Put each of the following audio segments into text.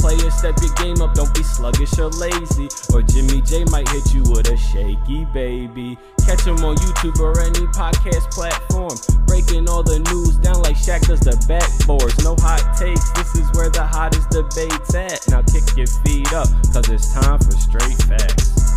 Players, step your game up, don't be sluggish or lazy. Or Jimmy J might hit you with a shaky baby. Catch him on YouTube or any podcast platform. Breaking all the news down like Shaq does the backboards. No hot takes, this is where the hottest debate's at. Now kick your feet up, cause it's time for straight facts.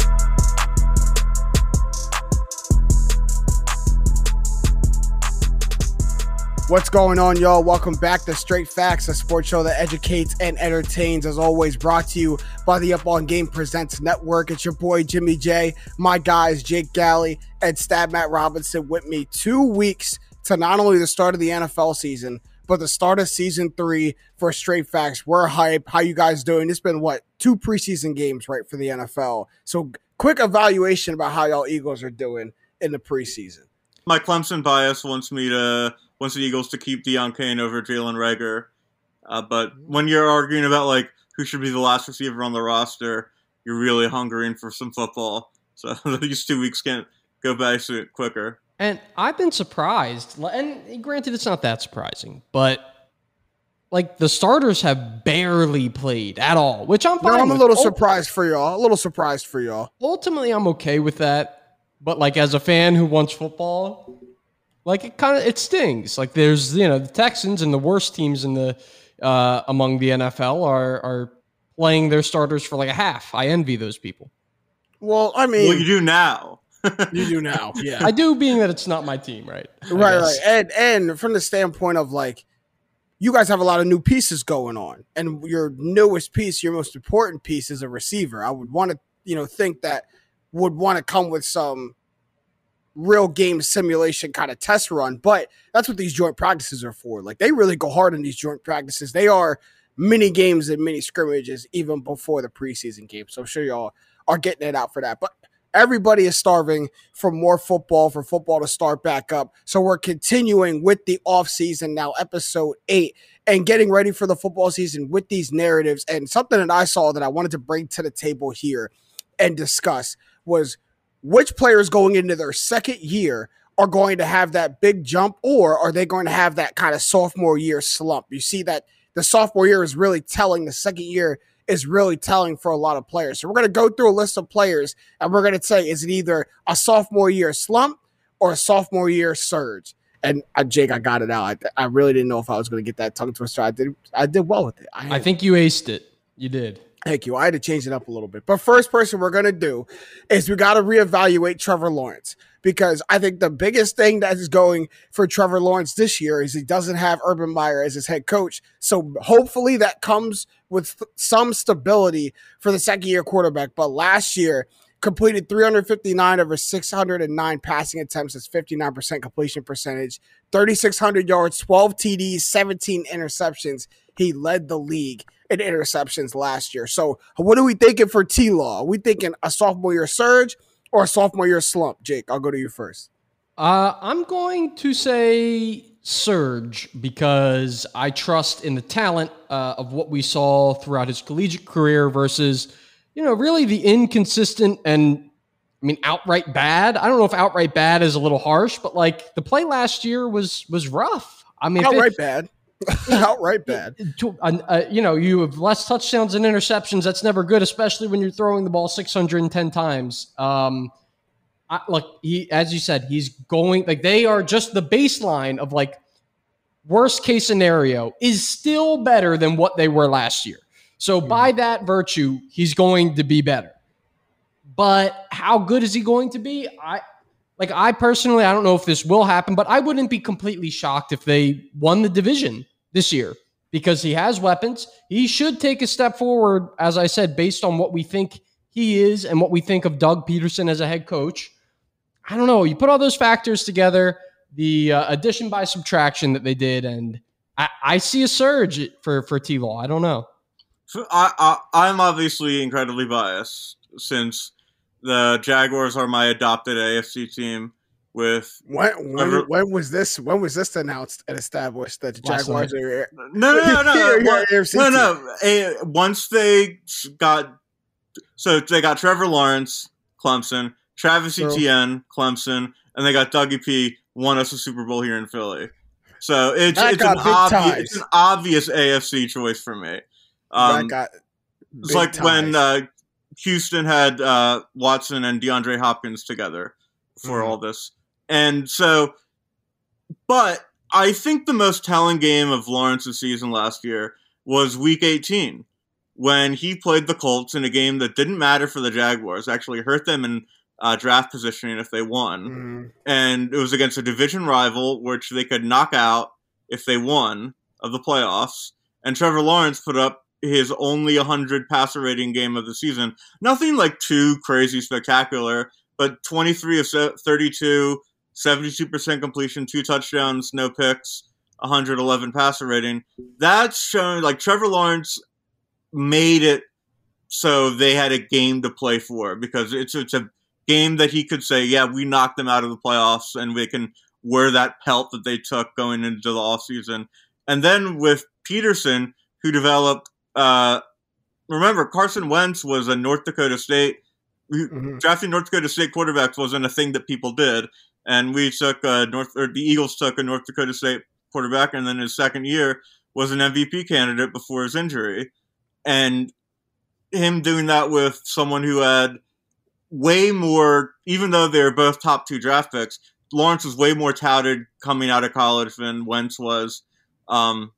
What's going on, y'all? Welcome back to Straight Facts, a sports show that educates and entertains. As always, brought to you by the Up On Game Presents Network. It's your boy Jimmy J, my guys Jake Galley and Stat Matt Robinson with me. Two weeks to not only the start of the NFL season, but the start of season three for Straight Facts. We're hype. How you guys doing? It's been what two preseason games, right, for the NFL. So, quick evaluation about how y'all Eagles are doing in the preseason. My Clemson bias wants me to wants the Eagles to keep Deon Cain over Jalen Reagor. Uh, but when you're arguing about like who should be the last receiver on the roster, you're really hungering for some football. So these two weeks can't go by so quicker. And I've been surprised. And granted, it's not that surprising, but like the starters have barely played at all, which I'm fine. No, I'm with. a little surprised for y'all. A little surprised for y'all. Ultimately, I'm okay with that. But like as a fan who wants football, like it kind of it stings. Like there's you know the Texans and the worst teams in the uh, among the NFL are are playing their starters for like a half. I envy those people. Well, I mean, well, you do now. you do now, yeah. I do, being that it's not my team, right? Right, right, and and from the standpoint of like, you guys have a lot of new pieces going on, and your newest piece, your most important piece, is a receiver. I would want to, you know, think that would want to come with some real game simulation kind of test run. But that's what these joint practices are for. Like they really go hard in these joint practices. They are mini games and mini scrimmages even before the preseason game. So I'm sure y'all are getting it out for that. But everybody is starving for more football, for football to start back up. So we're continuing with the offseason now, episode eight, and getting ready for the football season with these narratives. And something that I saw that I wanted to bring to the table here and discuss was which players going into their second year are going to have that big jump or are they going to have that kind of sophomore year slump? You see that the sophomore year is really telling, the second year is really telling for a lot of players. So we're going to go through a list of players and we're going to say, is it either a sophomore year slump or a sophomore year surge? And uh, Jake, I got it out. I, I, really didn't know if I was going to get that tongue twister. I did. I did well with it. I, I think you aced it. You did. Thank you. I had to change it up a little bit. But first person we're going to do is we got to reevaluate Trevor Lawrence because I think the biggest thing that is going for Trevor Lawrence this year is he doesn't have Urban Meyer as his head coach. So hopefully that comes with some stability for the second year quarterback. But last year, completed 359 over 609 passing attempts. That's 59% completion percentage, 3,600 yards, 12 TDs, 17 interceptions. He led the league in interceptions last year. So, what are we thinking for T Law? We thinking a sophomore year surge or a sophomore year slump? Jake, I'll go to you first. Uh, I'm going to say surge because I trust in the talent uh, of what we saw throughout his collegiate career versus, you know, really the inconsistent and I mean outright bad. I don't know if outright bad is a little harsh, but like the play last year was was rough. I mean, outright it, bad. outright bad. To, uh, you know, you have less touchdowns and interceptions. That's never good, especially when you're throwing the ball 610 times. Um, I, look, he, as you said, he's going like they are just the baseline of like worst case scenario is still better than what they were last year. So mm-hmm. by that virtue, he's going to be better. But how good is he going to be? I like I personally, I don't know if this will happen, but I wouldn't be completely shocked if they won the division this year because he has weapons. He should take a step forward, as I said, based on what we think he is and what we think of Doug Pederson as a head coach. I don't know. You put all those factors together, the uh, addition by subtraction that they did, and I, I see a surge for for T Law. I don't know. I, I I'm obviously incredibly biased since the Jaguars are my adopted AFC team, with When, when, Trevor- when was this? When was this announced and established that the Last Jaguars are? no, no, no, no, You're- you're What- AFC no, no. eh, once they got, so they got Trevor Lawrence, Clemson, Travis So- Etienne, Clemson, and they got Dougie P. Won us a Super Bowl here in Philly. So it's That an big obvious it's an obvious AFC choice for me. Um, got It's big like when uh, Houston had uh, Watson and DeAndre Hopkins together for Mhm. all this. And so, but I think the most telling game of Lawrence's season last year was week 18 when he played the Colts in a game that didn't matter for the Jaguars, actually hurt them in uh, draft positioning if they won Mhm. and it was against a division rival, which they could knock out if they won of the playoffs. And Trevor Lawrence put up his only 100 passer rating game of the season. Nothing like too crazy spectacular, but 23 of 32, 72% completion, two touchdowns, no picks, 111 passer rating. That's showing like Trevor Lawrence made it so they had a game to play for because it's it's a game that he could say, yeah, we knocked them out of the playoffs and we can wear that pelt that they took going into the offseason. And then with Pederson, who developed, uh, remember, Carson Wentz was a North Dakota State. Mhm. Drafting North Dakota State quarterbacks wasn't a thing that people did. And we took uh, North, or the Eagles took a North Dakota State quarterback, and then his second year was an MVP candidate before his injury. And him doing that with someone who had way more, even though they're both top two draft picks, Lawrence was way more touted coming out of college than Wentz was. Um,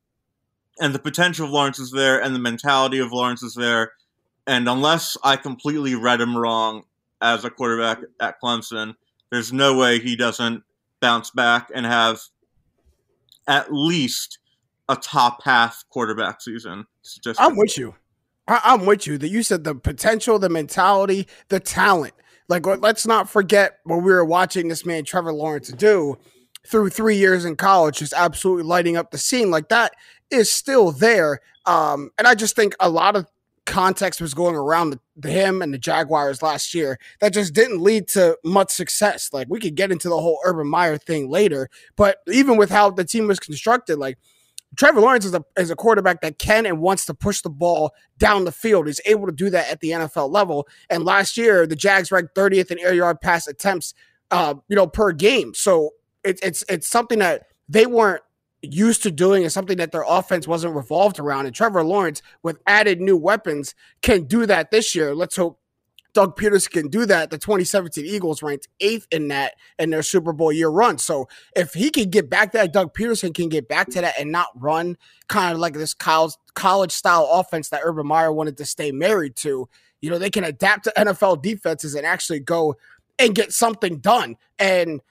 and the potential of Lawrence is there, and the mentality of Lawrence is there. And unless I completely read him wrong as a quarterback at Clemson, there's no way he doesn't bounce back and have at least a top half quarterback season. Just I'm with you. I, I'm with you. That you said the potential, the mentality, the talent. Like, let- let's not forget what we were watching this man Trevor Lawrence do through three years in college, just absolutely lighting up the scene. Like that is still there. Um, and I just think a lot of context was going around the, him and the Jaguars last year that just didn't lead to much success. Like we could get into the whole Urban Meyer thing later, but even with how the team was constructed, like Trevor Lawrence is a is a quarterback that can and wants to push the ball down the field. He's able to do that at the NFL level. And last year, the Jags ranked 30th in air yard pass attempts, uh, you know, per game. So it's it's it's something that they weren't used to doing and something that their offense wasn't revolved around. And Trevor Lawrence, with added new weapons, can do that this year. Let's hope Doug Pederson can do that. The 2017 Eagles ranked eighth in that in their Super Bowl year run. So if he can get back that, Doug Pederson can get back to that and not run kind of like this college college style offense that Urban Meyer wanted to stay married to. You know, they can adapt to NFL defenses and actually go and get something done. And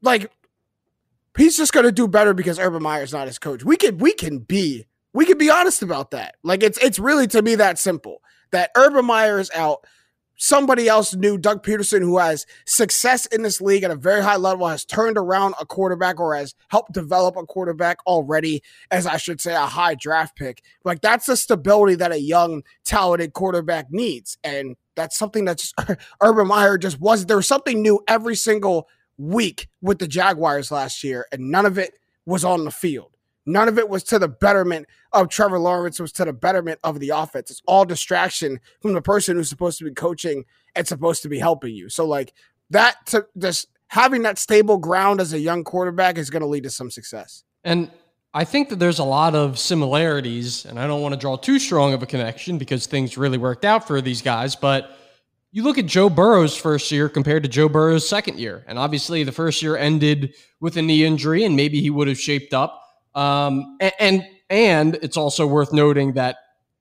like he's just gonna do better because Urban Meyer's not his coach. We can we can be we can be honest about that. Like it's it's really to me that simple. That Urban Meyer is out. Somebody else new, Doug Pederson, who has success in this league at a very high level, has turned around a quarterback or has helped develop a quarterback already, as I should say, a high draft pick. Like that's the stability that a young, talented quarterback needs. And that's something that's Urban Meyer just wasn't. There was something new every single week with the Jaguars last year, and none of it was on the field. None of it was to the betterment of Trevor Lawrence, was to the betterment of the offense. It's all distraction from the person who's supposed to be coaching and supposed to be helping you. So, like that, to just having that stable ground as a young quarterback is going to lead to some success. And I think that there's a lot of similarities, and I don't want to draw too strong of a connection because things really worked out for these guys. But you look at Joe Burrow's first year compared to Joe Burrow's second year, and obviously the first year ended with a knee injury, and maybe he would have shaped up. Um, and, and and it's also worth noting that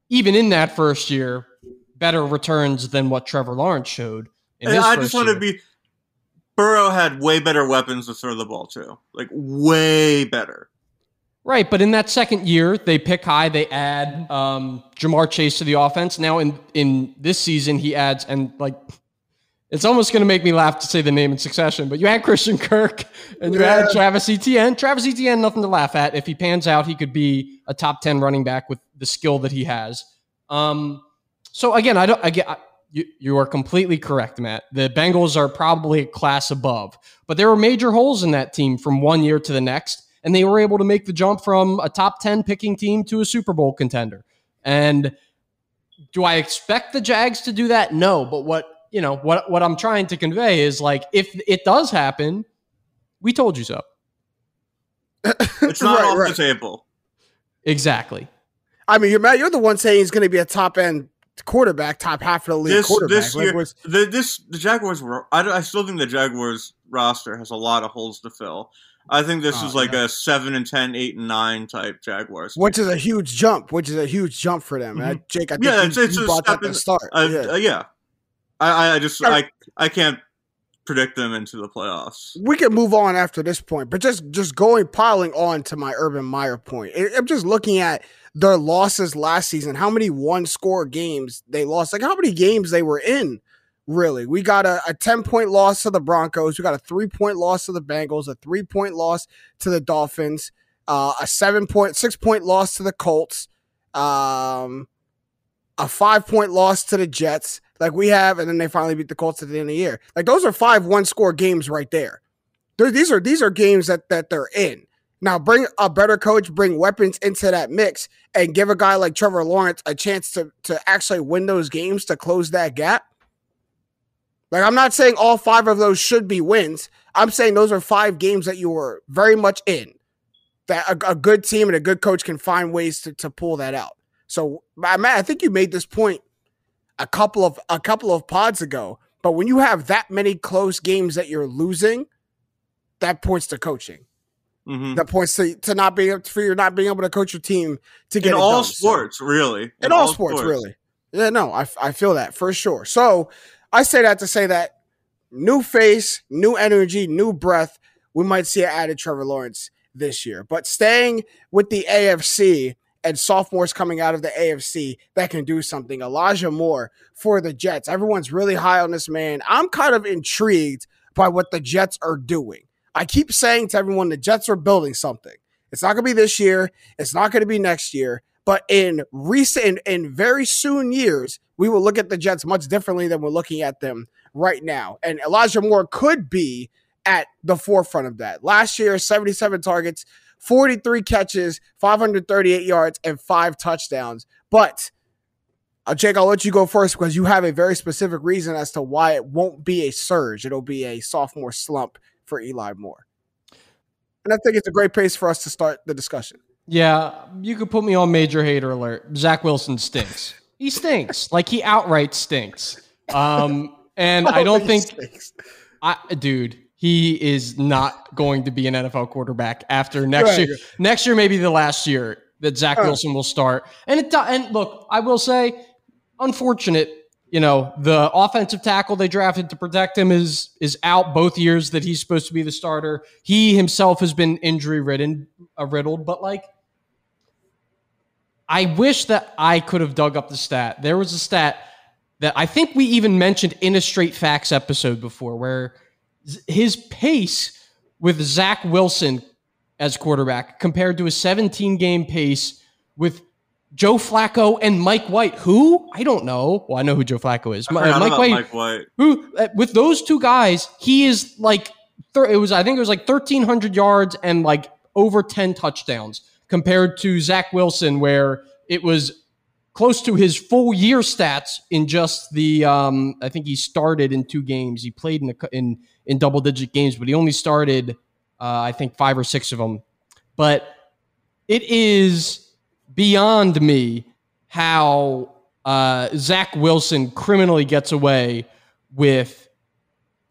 even in that first year, better returns than what Trevor Lawrence showed. I just want to be. Burrow had way better weapons to throw the ball to, like way better. Right, but in that second year, they pick high. They add um, Ja'Marr Chase to the offense. Now, in in this season, he adds and like it's almost going to make me laugh to say the name in succession. But you had Christian Kirk and you had Yeah. Travis Etienne. Travis Etienne, nothing to laugh at. If he pans out, he could be a top ten running back with the skill that he has. Um, so again, I don't. Again, I, You, you are completely correct, Matt. The Bengals are probably a class above, but there were major holes in that team from one year to the next, and they were able to make the jump from a top 10 picking team to a Super Bowl contender. And do I expect the Jags to do that? No, but what you know what what I'm trying to convey is like if it does happen, we told you so. It's not Right, off right. the table. Exactly. I mean, you're Matt. You're the one saying he's going to be a top end quarterback, top half of the league This quarterback. this year, what's- the this the Jaguars were. I, I still think the Jaguars roster has a lot of holes to fill. I think this Oh, is like yeah. a seven and 10, 8 and nine type Jaguars. which is a huge jump. Which is a huge jump for them. And I- Jake, I think Mm-hmm. Yeah, you, it's- it's you a that step to in- start. Uh, yeah. uh, yeah. I, I- I just I I can't predict them into the playoffs. we can move on after this point, but just just going piling on to my Urban Meyer point. I'm just looking at their losses last season. How many one score games they lost? Like how many games they were in? Really, we got a, a 10 point loss to the Broncos. We got a three point loss to the Bengals, a three point loss to the Dolphins, uh, a seven point, six point loss to the Colts, um, a five point loss to the Jets, like we have, and then they finally beat the Colts at the end of the year. Like those are five one score games right there. They're, these are these are games that that they're in. Now bring a better coach, bring weapons into that mix, and give a guy like Trevor Lawrence a chance to to actually win those games to close that gap. Like I'm not saying all five of those should be wins. I'm saying those are five games that you were very much in. That a, a good team and a good coach can find ways to, to pull that out. So Matt, I think you made this point a couple of a couple of pods ago. But when you have that many close games that you're losing, that points to coaching. hmm That points to, to not being for you not being able to coach your team to get In all done. So- sports, really. in, all, sports, really. Yeah, no, I, I feel that for sure. So I say that to say that new face, new energy, new breath. We might see an added Trevor Lawrence this year, but staying with the AFC and sophomores coming out of the AFC that can do something. Elijah Moore for the Jets. Everyone's really high on this man. I'm kind of intrigued by what the Jets are doing. I keep saying to everyone the Jets are building something. It's not going to be this year. It's not going to be next year. But in recent, in very soon years, we will look at the Jets much differently than we're looking at them right now. And Elijah Moore could be at the forefront of that. Last year, 77 targets, 43 catches, 538 yards, and five touchdowns. But uh, Jake, I'll let you go first because you have a very specific reason as to why it won't be a surge. It'll be a sophomore slump for Eli Moore. And I think it's a great pace for us to start the discussion. Yeah, you could put me on major hater alert. Zach Wilson stinks. He stinks. like he outright stinks. Um, and I don't think I, dude, he is not going to be an NFL quarterback after next Right. year. Next year, maybe the last year that Zach. Wilson will start. And it and look, I will say, unfortunate. You know, the offensive tackle they drafted to protect him is is out both years that he's supposed to be the starter. He himself has been injury ridden, uh, riddled, but like. I wish that I could have dug up the stat. There was a stat that I think we even mentioned in a straight facts episode before where his pace with Zach Wilson as quarterback compared to a 17 game pace with Joe Flacco and Mike White. Who? I don't know. Well, I know who Joe Flacco is. I Mi- Mike White. Mike White. Who? uh, With those two guys, he is like thir- it was. I think it was like 1,300 yards and like over 10 touchdowns compared to Zach Wilson, where it was close to his full year stats in just the um I think he started in two games. He played in in in double digit games, but he only started uh, I think 5 or 6 of them. But it is beyond me how uh, Zach Wilson criminally gets away with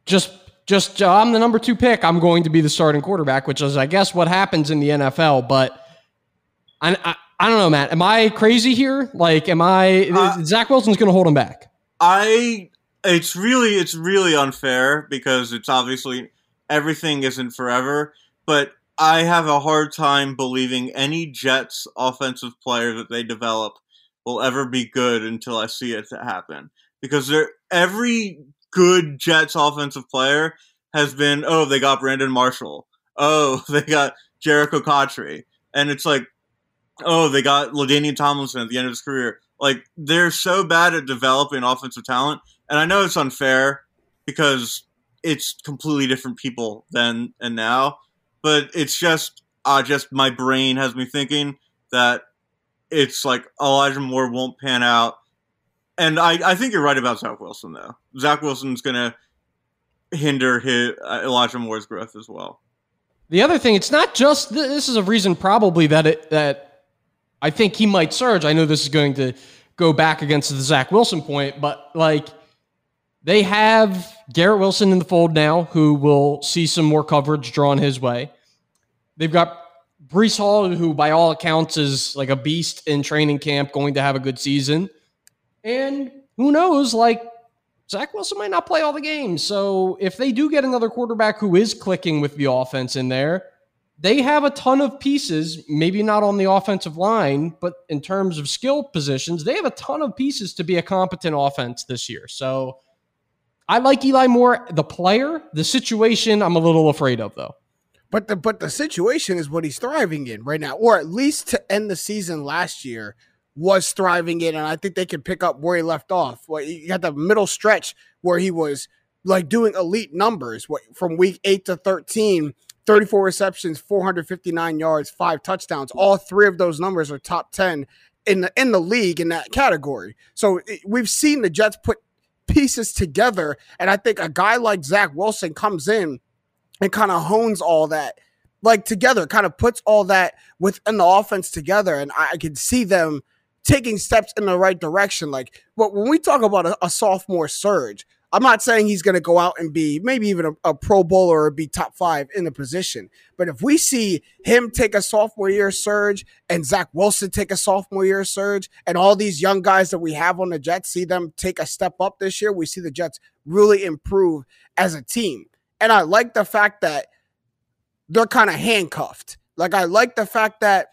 just just uh, I'm the number 2 pick. I'm going to be the starting quarterback, which is I guess what happens in the NFL, but I, I I don't know, Matt. Am I crazy here? Like, am I? Uh, Zach Wilson's going to hold him back. I it's really it's really unfair because it's obviously everything isn't forever, but I have a hard time believing any Jets offensive player that they develop will ever be good until I see it happen. Because they're every good Jets offensive player has been, oh, they got Brandon Marshall. Oh, they got Jerricho Cotchery. And it's like, oh, they got LaDainian Tomlinson at the end of his career. Like they're so bad at developing offensive talent and I know it's unfair because it's completely different people then and now, but it's just uh, just my brain has me thinking that it's like Elijah Moore won't pan out. And I, I think you're right about Zach Wilson, though. Zach Wilson's to hinder his, uh, Elijah Moore's growth as well. The other thing, it's not just this is a reason probably that it that I think he might surge. I know this is going to go back against the Zach Wilson point, but like they have Garrett Wilson in the fold now, who will see some more coverage drawn his way. They've got Breece Hall, who by all accounts is like a beast in training camp, going to have a good season. And who knows, like Zach Wilson might not play all the games. So if they do get another quarterback who is clicking with the offense in there, they have a ton of pieces, maybe not on the offensive line, but in terms of skill positions, they have a ton of pieces to be a competent offense this year. So I like Eli Moore, the player. The situation, I'm a little afraid of, though. But the but the situation is what he's thriving in right now, or at least to end the season last year was thriving in, and I think they can pick up where he left off. Well, you got the middle stretch where he was like doing elite numbers from week eight to 13, 34 receptions, 459 yards, five touchdowns. All three of those numbers are top 10 in the in the league in that category. So we've seen the Jets put pieces together, and I think a guy like Zach Wilson comes in and kind of hones all that like together, kind of puts all that within the offense together. And I, I can see them taking steps in the right direction. Like, but when we talk about a, a sophomore surge, I'm not saying he's going to go out and be maybe even a, a, pro bowler or be top five in the position. But if we see him take a sophomore year surge and Zach Wilson take a sophomore year surge and all these young guys that we have on the Jets see them take a step up this year, we see the Jets really improve as a team. And I like the fact that they're kind of handcuffed. Like I like the fact that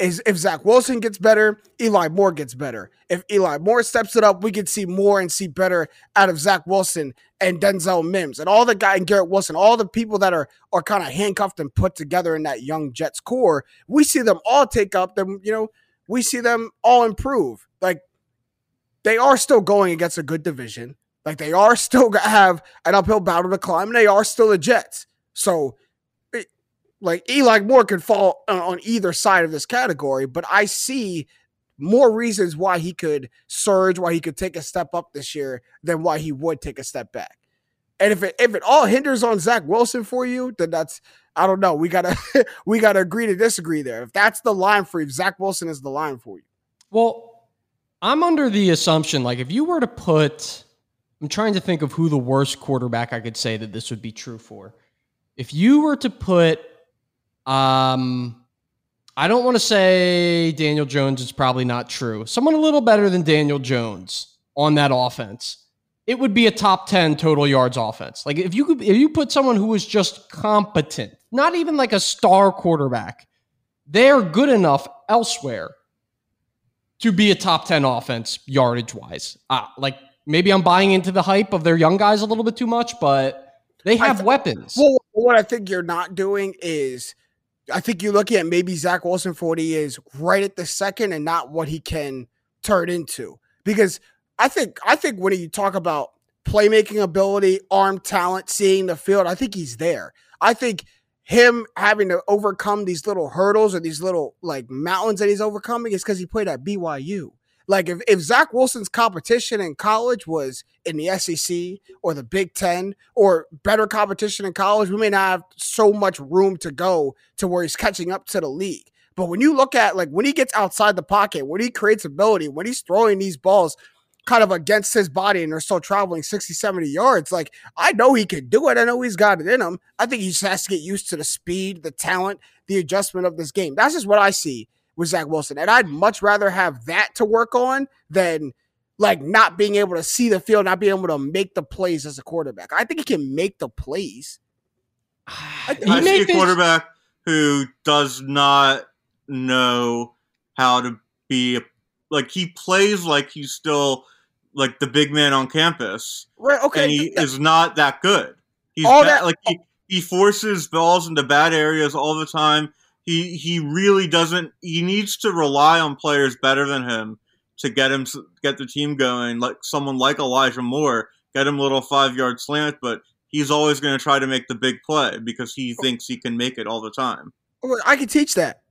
is if Zach Wilson gets better, Eli Moore gets better. If Eli Moore steps it up, we could see more and see better out of Zach Wilson and Denzel Mims and all the guy and Garrett Wilson, all the people that are are kind of handcuffed and put together in that young Jets core. We see them all take up them, you know, we see them all improve. Like they are still going against a good division. Like they are still have an uphill battle to climb, and they are still the Jets. So, like Eli Moore could fall on, either side of this category, but I see more reasons why he could surge, why he could take a step up this year than why he would take a step back. And if it if it all hinders on Zach Wilson for you, then that's I don't know. We gotta we gotta agree to disagree there. If that's the line for you, Zach Wilson is the line for you. Well, I'm under the assumption like if you were to put I'm trying to think of who the worst quarterback I could say that this would be true for. If you were to put, um, I don't want to say Daniel Jones is probably not true. Someone a little better than Daniel Jones on that offense, it would be a top 10 total yards offense. Like if you could, if you put someone who was just competent, not even like a star quarterback, they're good enough elsewhere to be a top 10 offense yardage wise. Uh, like maybe I'm buying into the hype of their young guys a little bit too much, but they have th- weapons. Well, what I think you're not doing is I think you're looking at maybe Zach Wilson for what he is right at the second and not what he can turn into. Because I think I think when you talk about playmaking ability, arm talent, seeing the field, I think he's there. I think him having to overcome these little hurdles or these little like mountains that he's overcoming is because he played at BYU. Like if, if Zach Wilson's competition in college was in the SEC or the Big Ten or better competition in college, we may not have so much room to go to where he's catching up to the league. But when you look at like when he gets outside the pocket, when he creates ability, when he's throwing these balls kind of against his body and they're still traveling 60, 70 yards, like I know he can do it. I know he's got it in him. I think he just has to get used to the speed, the talent, the adjustment of this game. That's just what I see with Zach Wilson. And I'd much rather have that to work on than like not being able to see the field, not being able to make the plays as a quarterback. I think he can make the plays. I, I see a quarterback who does not know how to be a, like he plays like he's still like the big man on campus. Right. Okay. And he is not that good. He's all bad, that, like he, he forces balls into bad areas all the time he he really doesn't. He needs to rely on players better than him to get him get the team going, like someone like Elijah Moore, get him a little five yard slant, but he's always going to try to make the big play because he thinks he can make it all the time. I can teach that.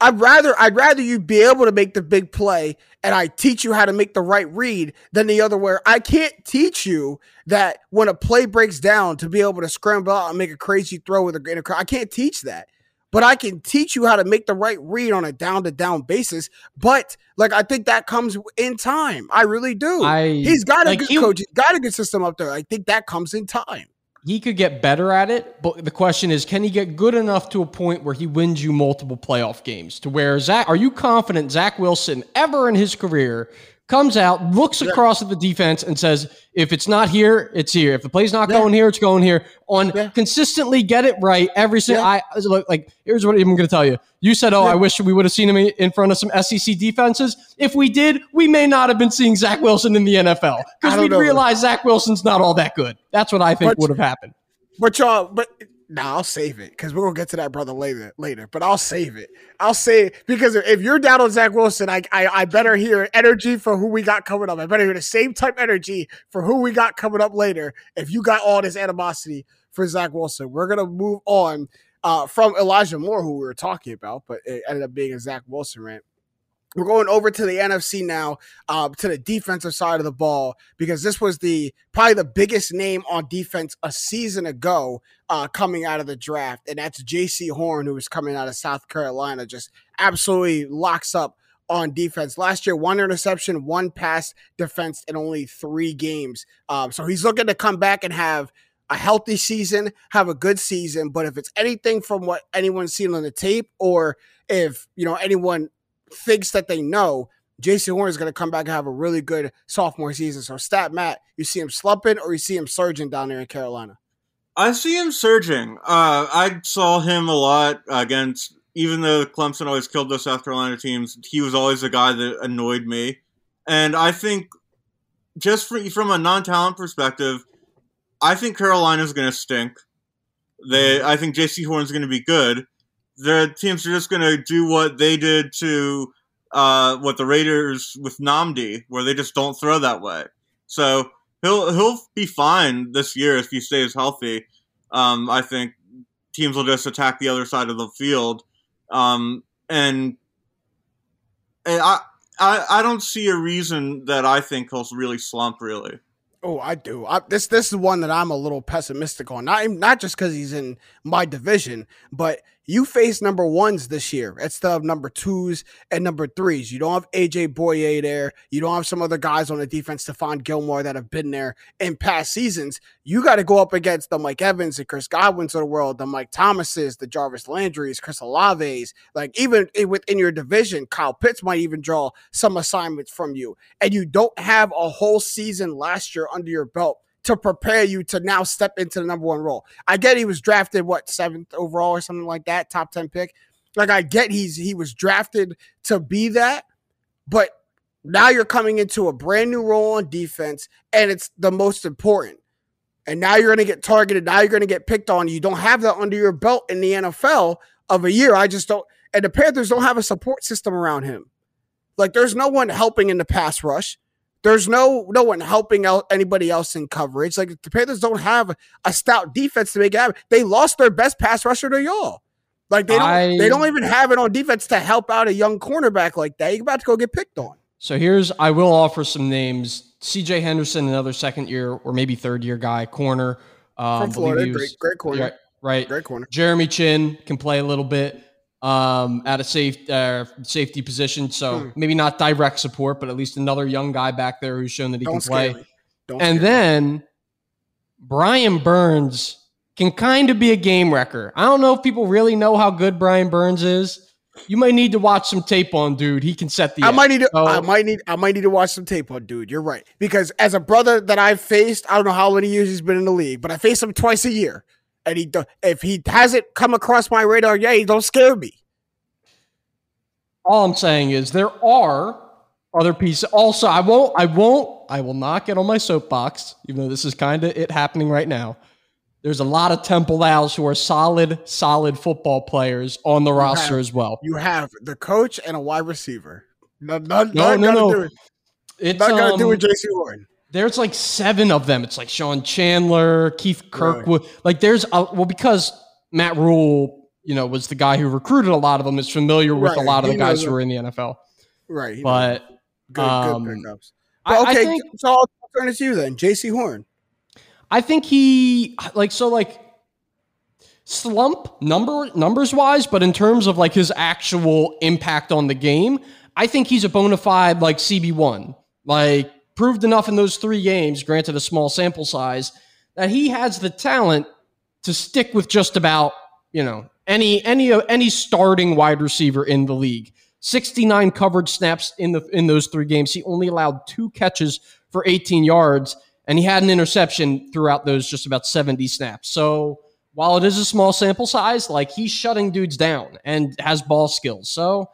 I'd rather I'd rather you be able to make the big play and I teach you how to make the right read than the other way. I can't teach you that when a play breaks down to be able to scramble out and make a crazy throw with I can't teach that. But I can teach you how to make the right read on a down to down basis. But like I think that comes in time. I really do. I, He's got a like, good he- coach. He's got a good system up there. I think that comes in time. he could get better at it, but the question is, can he get good enough to a point where he wins you multiple playoff games? To where Zach, are you confident Zach Wilson ever in his career comes out, looks across at the defense, and says, "If it's not here, it's here. If the play's not Yeah. going here, it's going here." On Yeah. consistently get it right every single. Yeah. I look like here's what I'm going to tell you. You said, "Oh, Yeah. I wish we would have seen him in front of some SEC defenses." If we did, we may not have been seeing Zach Wilson in the NFL because we'd know. realize Zach Wilson's not all that good. That's what I think would have happened. But y'all, but nah, I'll save it because we're gonna get to that brother later. Later, but I'll save it. I'll say because if you're down on Zach Wilson, I, I I better hear energy for who we got coming up. I better hear the same type energy for who we got coming up later. If you got all this animosity for Zach Wilson, we're gonna move on uh, from Elijah Moore, who we were talking about, but it ended up being a Zach Wilson rant. We're going over to the NFC now, uh, to the defensive side of the ball, because this was the probably the biggest name on defense a season ago uh, coming out of the draft, and that's Jaycee Horn, who was coming out of South Carolina, just absolutely locks up on defense. Last year, one interception, one pass defense in only three games. Um, so he's looking to come back and have a healthy season, have a good season. But if it's anything from what anyone's seen on the tape, or if you know anyone thinks that they know, Jaycee Horn is going to come back and have a really good sophomore season. So, stat Matt, you see him slumping or you see him surging down there in Carolina? I see him surging. Uh, I saw him a lot against, even though Clemson always killed those South Carolina teams, he was always the guy that annoyed me. And I think, just for, from a non talent perspective, I think Carolina's going to stink. They, I think Jaycee Horn's going to be good. The teams are just going to do what they did to uh, what the Raiders with Nnamdi, where they just don't throw that way. So he'll he'll be fine this year if he stays healthy. Um, I think teams will just attack the other side of the field, um, and, and I, I I don't see a reason that I think he'll really slump. Really, Oh, I do. I, this this is one that I'm a little pessimistic on. Not not just because he's in my division, but you face number ones this year instead of number twos and number threes. You don't have AJ Bouye there. You don't have some other guys on the defense, Stephon Gilmore, that have been there in past seasons. You got to go up against the Mike Evans and Chris Godwins of the world, the Mike Thomases, the Jarvis Landrys, Chris Olaves. Like even within your division, Kyle Pitts might even draw some assignments from you, and you don't have a whole season last year under your belt to prepare you to now step into the number one role. I get he was drafted what seventh overall or something like that, top ten pick. Like I get he's he was drafted to be that, but now you're coming into a brand new role on defense, and it's the most important. And now you're going to get targeted. Now you're going to get picked on. You don't have that under your belt in the NFL of a year. I just don't. And the Panthers don't have a support system around him. Like there's no one helping in the pass rush. There's no no one helping out anybody else in coverage. Like the Panthers don't have a stout defense to make it happen. They lost their best pass rusher to y'all. Like they don't I- they don't even have it on defense to help out a young cornerback like that. You're about to go get picked on. So here's I will offer some names. CJ Henderson, another second year or maybe third year guy, corner. Um, From Florida, was- great great corner. yeah, right. Great corner. Jeremy Chinn can play a little bit um, at a safe uh, safety position, so Hmm. maybe not direct support, but at least another young guy back there who's shown that he Don't can play. And scare me. then Brian Burns can kind of be a game wrecker. I don't know if people really know how good Brian Burns is. You might need to watch some tape on dude. He can set the. I edge. might need to. So- I might need. I might need to watch some tape on dude. You're right because as a brother that I've faced, I don't know how many years he's been in the league, but I face him twice a year, and he do- if he hasn't come across my radar, yeah, he don't scare me. all I'm saying is there are other pieces. Also, I won't, I won't, I will not get on my soapbox, even though this is kind of it happening right now. There's a lot of Temple Owls who are solid, solid football players on the roster have- as well. You have the coach and a wide receiver. Not, not, No, not no, no. It. It's Not gonna do um, with Jaycee Horn. There's like seven of them. It's like Sean Chandler, Keith Kirkwood. Like there's a, well because Matt Rhule, you know, was the guy who recruited a lot of them. Is familiar with a lot of he the guys who are in the NFL. Right. But good, um, good pickups. I, But I okay, think so I'll turn it to you then. Jaycee Horn. I think he like so like slump number numbers wise, but in terms of like his actual impact on the game, I think he's a bona fide like CB one. Like proved enough in those three games, granted a small sample size, that he has the talent to stick with just about you know any any any starting wide receiver in the league. 69 coverage snaps in the in those three games. He only allowed two catches for 18 yards, and he had an interception throughout those just about 70 snaps. So while it is a small sample size, like he's shutting dudes down and has ball skills. So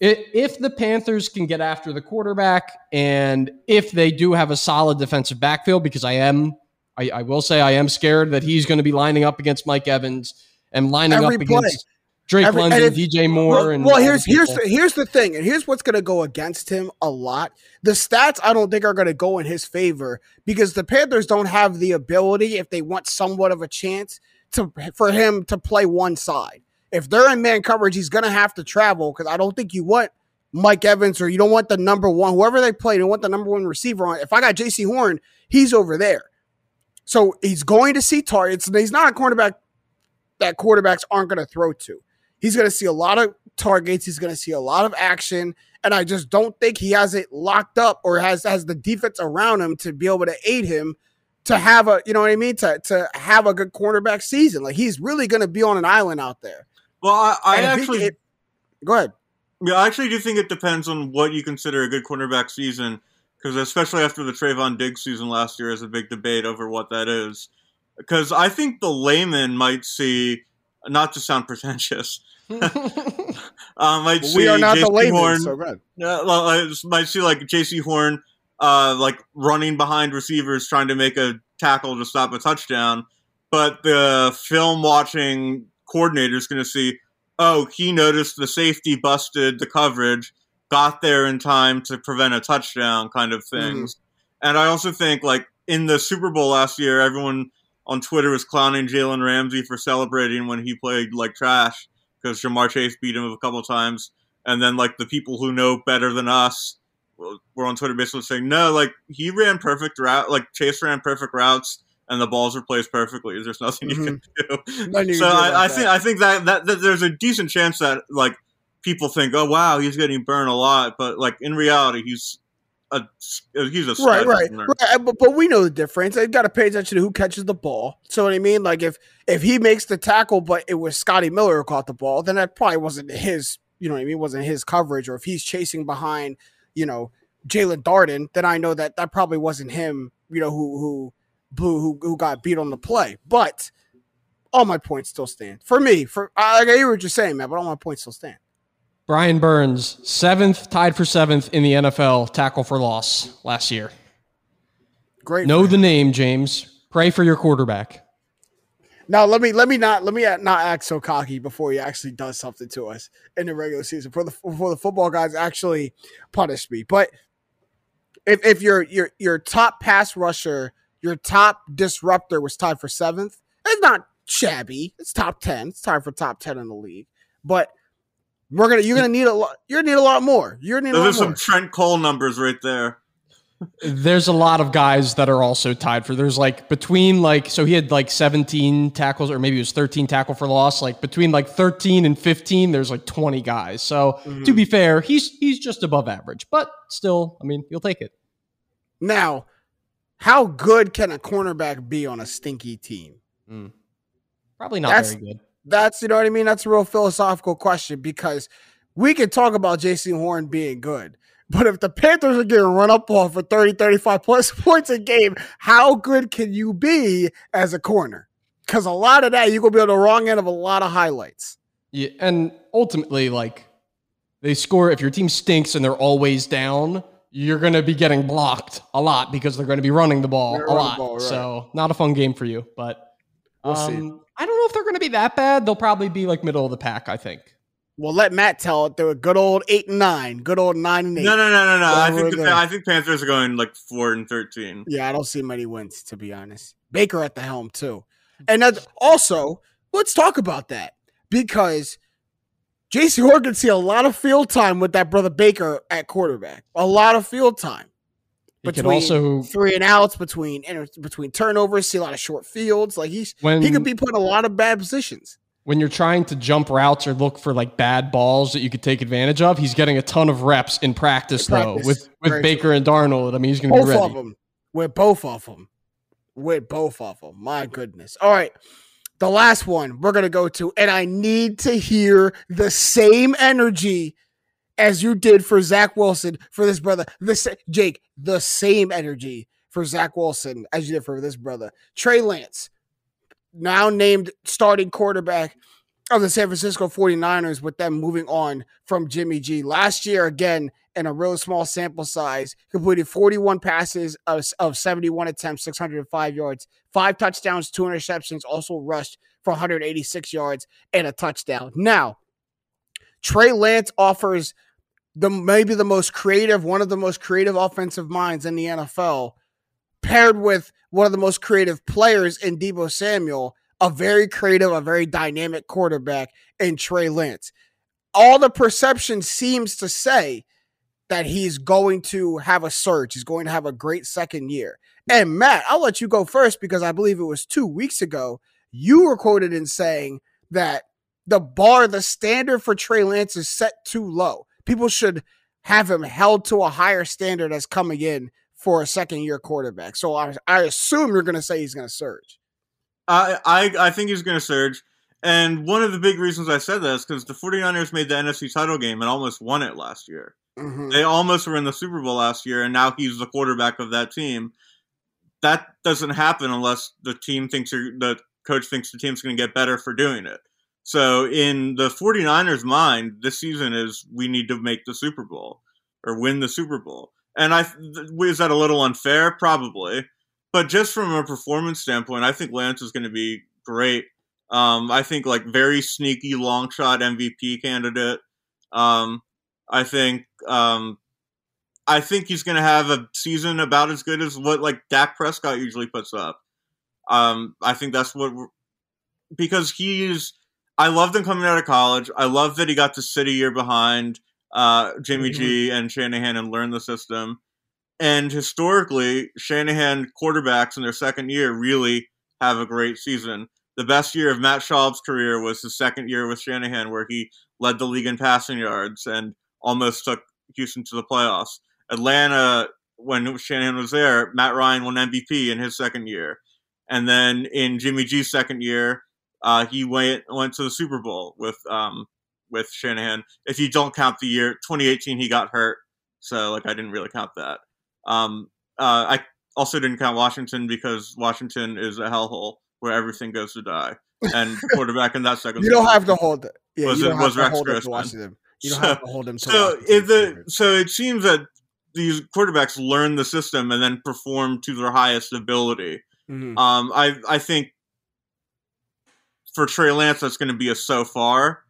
if the Panthers can get after the quarterback, and if they do have a solid defensive backfield, because I am, I, I will say I am scared that he's going to be lining up against Mike Evans and lining Every up play. against Drake Every- and London, if- DJ Moore, well, and well, here's here's the, here's the thing, and here's what's going to go against him a lot. The stats I don't think are going to go in his favor because the Panthers don't have the ability, if they want somewhat of a chance, to for him to play one side. If they're in man coverage, he's going to have to travel because I don't think you want Mike Evans or you don't want the number one whoever they play. You want the number one receiver on. If I got Jaycee Horn, he's over there, so he's going to see targets. He's not a cornerback that quarterbacks aren't going to throw to. He's going to see a lot of targets. He's going to see a lot of action, and I just don't think he has it locked up or has has the defense around him to be able to aid him to have a you know what I mean to to have a good cornerback season. Like he's really going to be on an island out there. Well, I, I And if he- actually, it- go ahead. yeah, I actually do think it depends on what you consider a good cornerback season, because especially after the Trevon Diggs season last year, is a big debate over what that is. Because I think the layman might see, not to sound pretentious, uh, might see we are not the layman. Horn so good. Uh, well, I might see like Jaycee Horn, uh, like running behind receivers trying to make a tackle to stop a touchdown, but the film watching coordinator is going to see, oh, he noticed the safety busted the coverage, got there in time to prevent a touchdown, kind of mm-hmm. things. And I also think like in the Super Bowl last year, everyone on Twitter was clowning Jalen Ramsey for celebrating when he played like trash because Ja'Marr Chase beat him a couple times. And then like the people who know better than us were on Twitter basically saying, no, like he ran perfect route, like Chase ran perfect routes, and the balls are placed perfectly. There's nothing you can mm-hmm. do. Nothing you so can do I, I think I think that, that that there's a decent chance that like people think, oh wow, he's getting burned a lot, but like in reality, he's a he's a right, right, runner. right. But, but we know the difference. They got to pay attention to who catches the ball. So what I mean, like if if he makes the tackle, but it was Scotty Miller who caught the ball, then that probably wasn't his. You know what I mean? Wasn't his coverage. Or if he's chasing behind, you know, Jaelon Darden, then I know that that probably wasn't him. You know who who who who got beat on the play. But all my points still stand for me. For I, I hear what you're saying, man. But all my points still stand. Brian Burns, seventh, tied for seventh in the NFL tackle for loss last year. Great. Know the name, James. Pray for your quarterback. Now let me let me not let me not act so cocky before he actually does something to us in the regular season for the for the football guys actually punish me. But if if your your your top pass rusher, your top disruptor was tied for seventh, it's not shabby. It's top ten. It's tied for top ten in the league. But we're gonna you're gonna need a lot. You're gonna need a lot more. You're gonna need a Those are lot some more. Trent Cole numbers right there. There's a lot of guys that are also tied for. There's like between like so he had like 17 tackles or maybe it was 13 tackle for loss. Like between like 13 and 15, there's like 20 guys. So mm-hmm. to be fair, he's he's just above average, but still, I mean, you'll take it. Now, how good can a cornerback be on a stinky team? Mm. Probably not That's- very good. that's you know what I mean. That's a real philosophical question because we can talk about Jaycee Horn being good, but if the Panthers are getting run up on for 30, 35 plus points a game, how good can you be as a corner? Because a lot of that you're gonna be on the wrong end of a lot of highlights. Yeah, and ultimately, like they score if your team stinks and they're always down, you're going to be getting blocked a lot because they're going to be running the ball They're a lot. ball, right. So not a fun game for you, but We'll see. um, I don't know if they're going to be that bad. They'll probably be like middle of the pack. I think. Well, let Matt tell it. They were good old eight and nine, good old nine and eight. No, no, no, no, no. I think the, the- I think Panthers are going like four and thirteen. Yeah, I don't see many wins to be honest. Baker at the helm too, and also let's talk about that because Jaycee Horn can see a lot of field time with that brother Baker at quarterback. A lot of field time. He Between also three and outs between inter- between turnovers, see a lot of short fields. Like he's when he could be put in a lot of bad positions. when you're trying to jump routes or look for like bad balls that you could take advantage of, he's getting a ton of reps in practice, In though with with Baker and Darnold. I mean, he's going to be Both ready. of them. With both of them. With both of them. My goodness. All right. The last one we're going to go to, and I need to hear the same energy as you did for Zach Wilson for this brother. The sa- Jake, the same energy for Zach Wilson as you did for this brother. Trey Lance, now named starting quarterback of the San Francisco 49ers with them moving on from Jimmy G. Last year, again, in a real small sample size, completed 41 passes of, of 71 attempts, 605 yards, five touchdowns, two interceptions, also rushed for 186 yards and a touchdown. Now, Trey Lance offers the maybe the most creative, one of the most creative offensive minds in the NFL, paired with one of the most creative players in Deebo Samuel, a very creative, a very dynamic quarterback in Trey Lance. All the perception seems to say that he's going to have a surge. He's going to have a great second year. And Matt, I'll let you go first because I believe it was two weeks ago. You were quoted in saying that the bar, the standard for Trey Lance is set too low. People should have him held to a higher standard as coming in for a second year quarterback. So I, I assume you're going to say he's going to surge. I, I I think he's going to surge. And one of the big reasons I said that is because the 49ers made the NFC title game and almost won it last year. Mhm. They almost were in the Super Bowl last year, and now he's the quarterback of that team. That doesn't happen unless the team thinks the coach thinks the team's going to get better for doing it. So, in the 49ers' mind, this season is we need to make the Super Bowl or win the Super Bowl. And I is that a little unfair? Probably. But just from a performance standpoint, I think Lance is going to be great. Um, I think like very sneaky long shot MVP candidate. Um, I think um, I think he's going to have a season about as good as what like Dak Prescott usually puts up. Um, I think that's what we're, because he's. I loved him coming out of college. I love that he got to sit a year behind uh, Jimmy G and Shanahan and learn the system. And historically, Shanahan quarterbacks in their second year really have a great season. The best year of Matt Schaub's career was his second year with Shanahan, where he led the league in passing yards and almost took Houston to the playoffs. Atlanta, when Shanahan was there, Matt Ryan won MVP in his second year. And then in Jimmy G's second year, uh, he went went to the Super Bowl with um, with Shanahan. If you don't count the year 2018, he got hurt, so like I didn't really count that. Um, uh, I also didn't count Washington because Washington is a hellhole where everything goes to die. And quarterback in that second. You don't have to hold it. Yeah, Was you don't was have to Rex hold Grossman. Washington. You don't So- have to hold him to So Washington. if the so it seems that these quarterbacks learn the system and then perform to their highest ability. Mhm. Um, I I think for Trey Lance that's going to be a so far,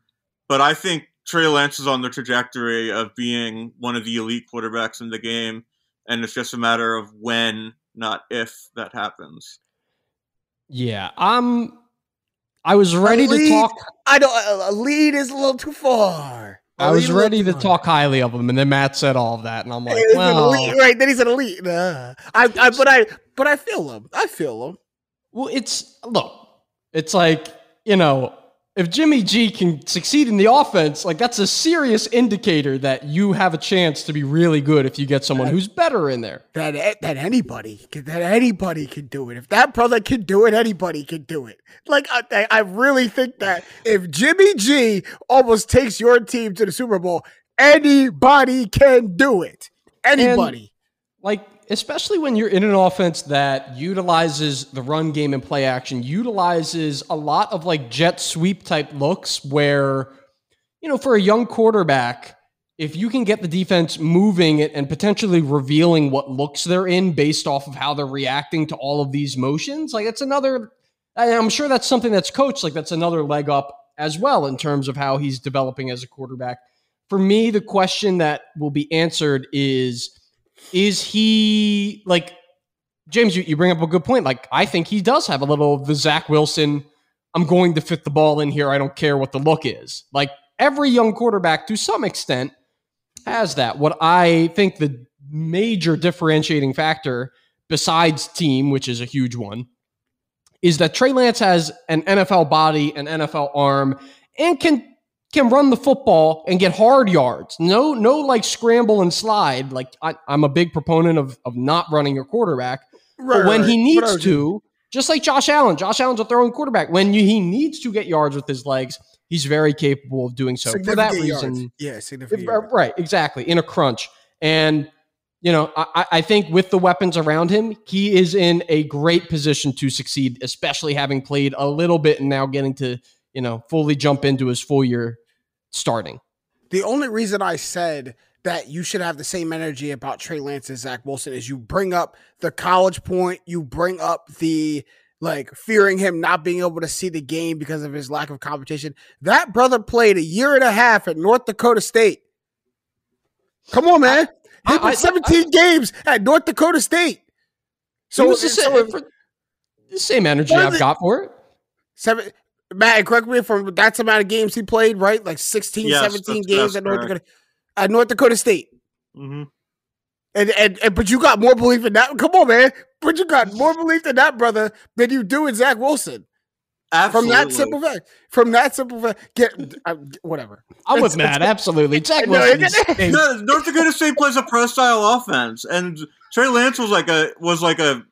but I think Trey Lance is on the trajectory of being one of the elite quarterbacks in the game, and it's just a matter of when, not if, that happens. Yeah, I'm. I was ready to talk. I don't. A lead is a little too far. I oh, A was lead is a little ready to talk highly of him, and then Matt said all of that, and I'm like, an well, right? Then he's an elite. Nah. I, I, but I, but I feel him. I feel him. well, it's look, it's like you know, if Jimmy G can succeed in the offense, like that's a serious indicator that you have a chance to be really good if you get someone who's better in there. That that anybody, can- that anybody can do it. If that brother can do it, anybody can do it. Like I, I- I really think that if Jimmy G almost takes your team to the Super Bowl, anybody can do it. Anybody. like especially when you're in an offense that utilizes the run game and play action utilizes a lot of like jet sweep type looks where you know for a young quarterback if you can get the defense moving and potentially revealing what looks they're in based off of how they're reacting to all of these motions like it's another i'm sure that's something that's coached like that's another leg up as well in terms of how he's developing as a quarterback. For me, the question that will be answered is is he like James, you, you bring up a good point. Like, I think he does have a little of the Zach Wilson, I'm going to fit the ball in here. I don't care what the look is. Like, every young quarterback to some extent has that. What I think the major differentiating factor, besides team, which is a huge one, is that Trey Lance has an NFL body, an NFL arm, and can can run the football and get hard yards. No, no, like scramble and slide. Like I, am a big proponent of of not running your quarterback. Right, but when right. he needs to, just like Josh Allen, Josh Allen's a throwing quarterback. When you, he needs to get yards with his legs, he's very capable of doing so. For that reason, yards. yeah, significant. Uh, right, exactly. In a crunch, and you know, I, I, think with the weapons around him, he is in a great position to succeed, especially having played a little bit and now getting to, you know, fully jump into his full year starting. The only reason I said that you should have the same energy about Trey Lance and Zach Wilson is you bring up the college point, you bring up the like fearing him not being able to see the game because of his lack of competition. That brother played a year and a half at North Dakota State. Come on, man. He played 17 I, games at North Dakota State. So, the, so same, the same energy I've got for it. Seven, Matt, correct me if that's amount of games he played, right? Like 16, yes, 17 games at North Dakota at North Dakota State. Mm-hmm. And, and and but you got more belief in that. Come on, man. But you got more belief in that, brother, than you do in Zach Wilson. Absolutely. From that simple fact. From that simple fact. Get uh, whatever. I'm with Matt. Absolutely. Zach Wilson. North Dakota State plays a pro style offense, and Trey Lance was like a was like a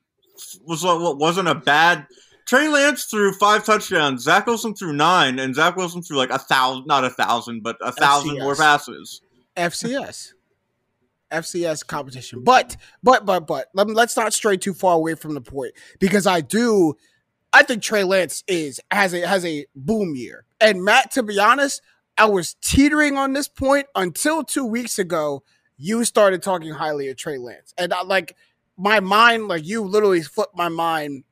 was what wasn't a bad. Trey Lance threw five touchdowns. Zach Wilson threw nine, and Zach Wilson threw like a thousand, not a thousand, but a thousand FCS. more passes. FCS. FCS competition. But but but but let, let's not stray too far away from the point because I do I think Trey Lance is has a has a boom year. And Matt, to be honest, I was teetering on this point until two weeks ago. You started talking highly of Trey Lance, and I, like my mind, like you literally flipped my mind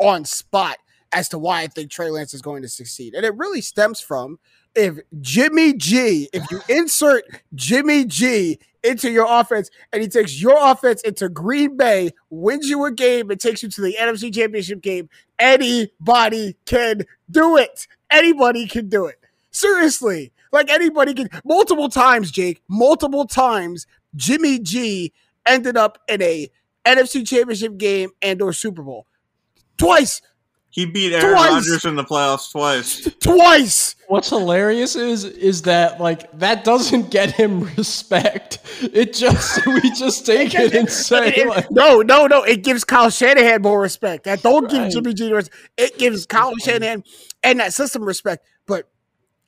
on spot as to why I think Trey Lance is going to succeed, and it really stems from if Jimmy G, if you insert Jimmy G into your offense and he takes your offense into Green Bay, wins you a game, and takes you to the NFC Championship game, anybody can do it. Anybody can do it. Seriously. Like anybody can multiple times, Jake, multiple times, Jimmy G ended up in a NFC Championship game and or Super Bowl. Twice. He beat Aaron Rodgers in the playoffs twice. Twice. What's hilarious is is that like that doesn't get him respect. It just we just take it and say it, like, no, no, no. It gives Kyle Shanahan more respect. That don't right. give Jimmy G respect. It gives Kyle Shanahan and that system respect. But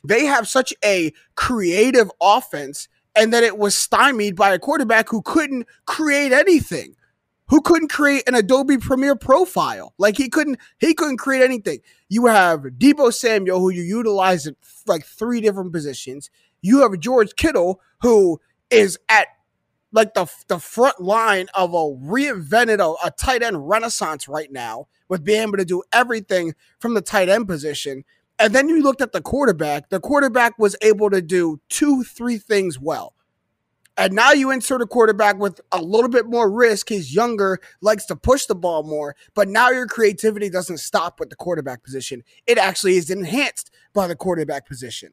they have such a creative offense, and that it was stymied by a quarterback who couldn't create anything who couldn't create an Adobe Premiere profile. Like he couldn't he couldn't create anything. You have Deebo Samuel who you utilize at like three different positions. You have George Kittle who is at like the the front line of a reinvented a, a tight end renaissance right now with being able to do everything from the tight end position. And then you looked at the quarterback. The quarterback was able to do two, three things well. And now you insert a quarterback with a little bit more risk. He's younger, likes to push the ball more, but now your creativity doesn't stop with the quarterback position. It actually is enhanced by the quarterback position.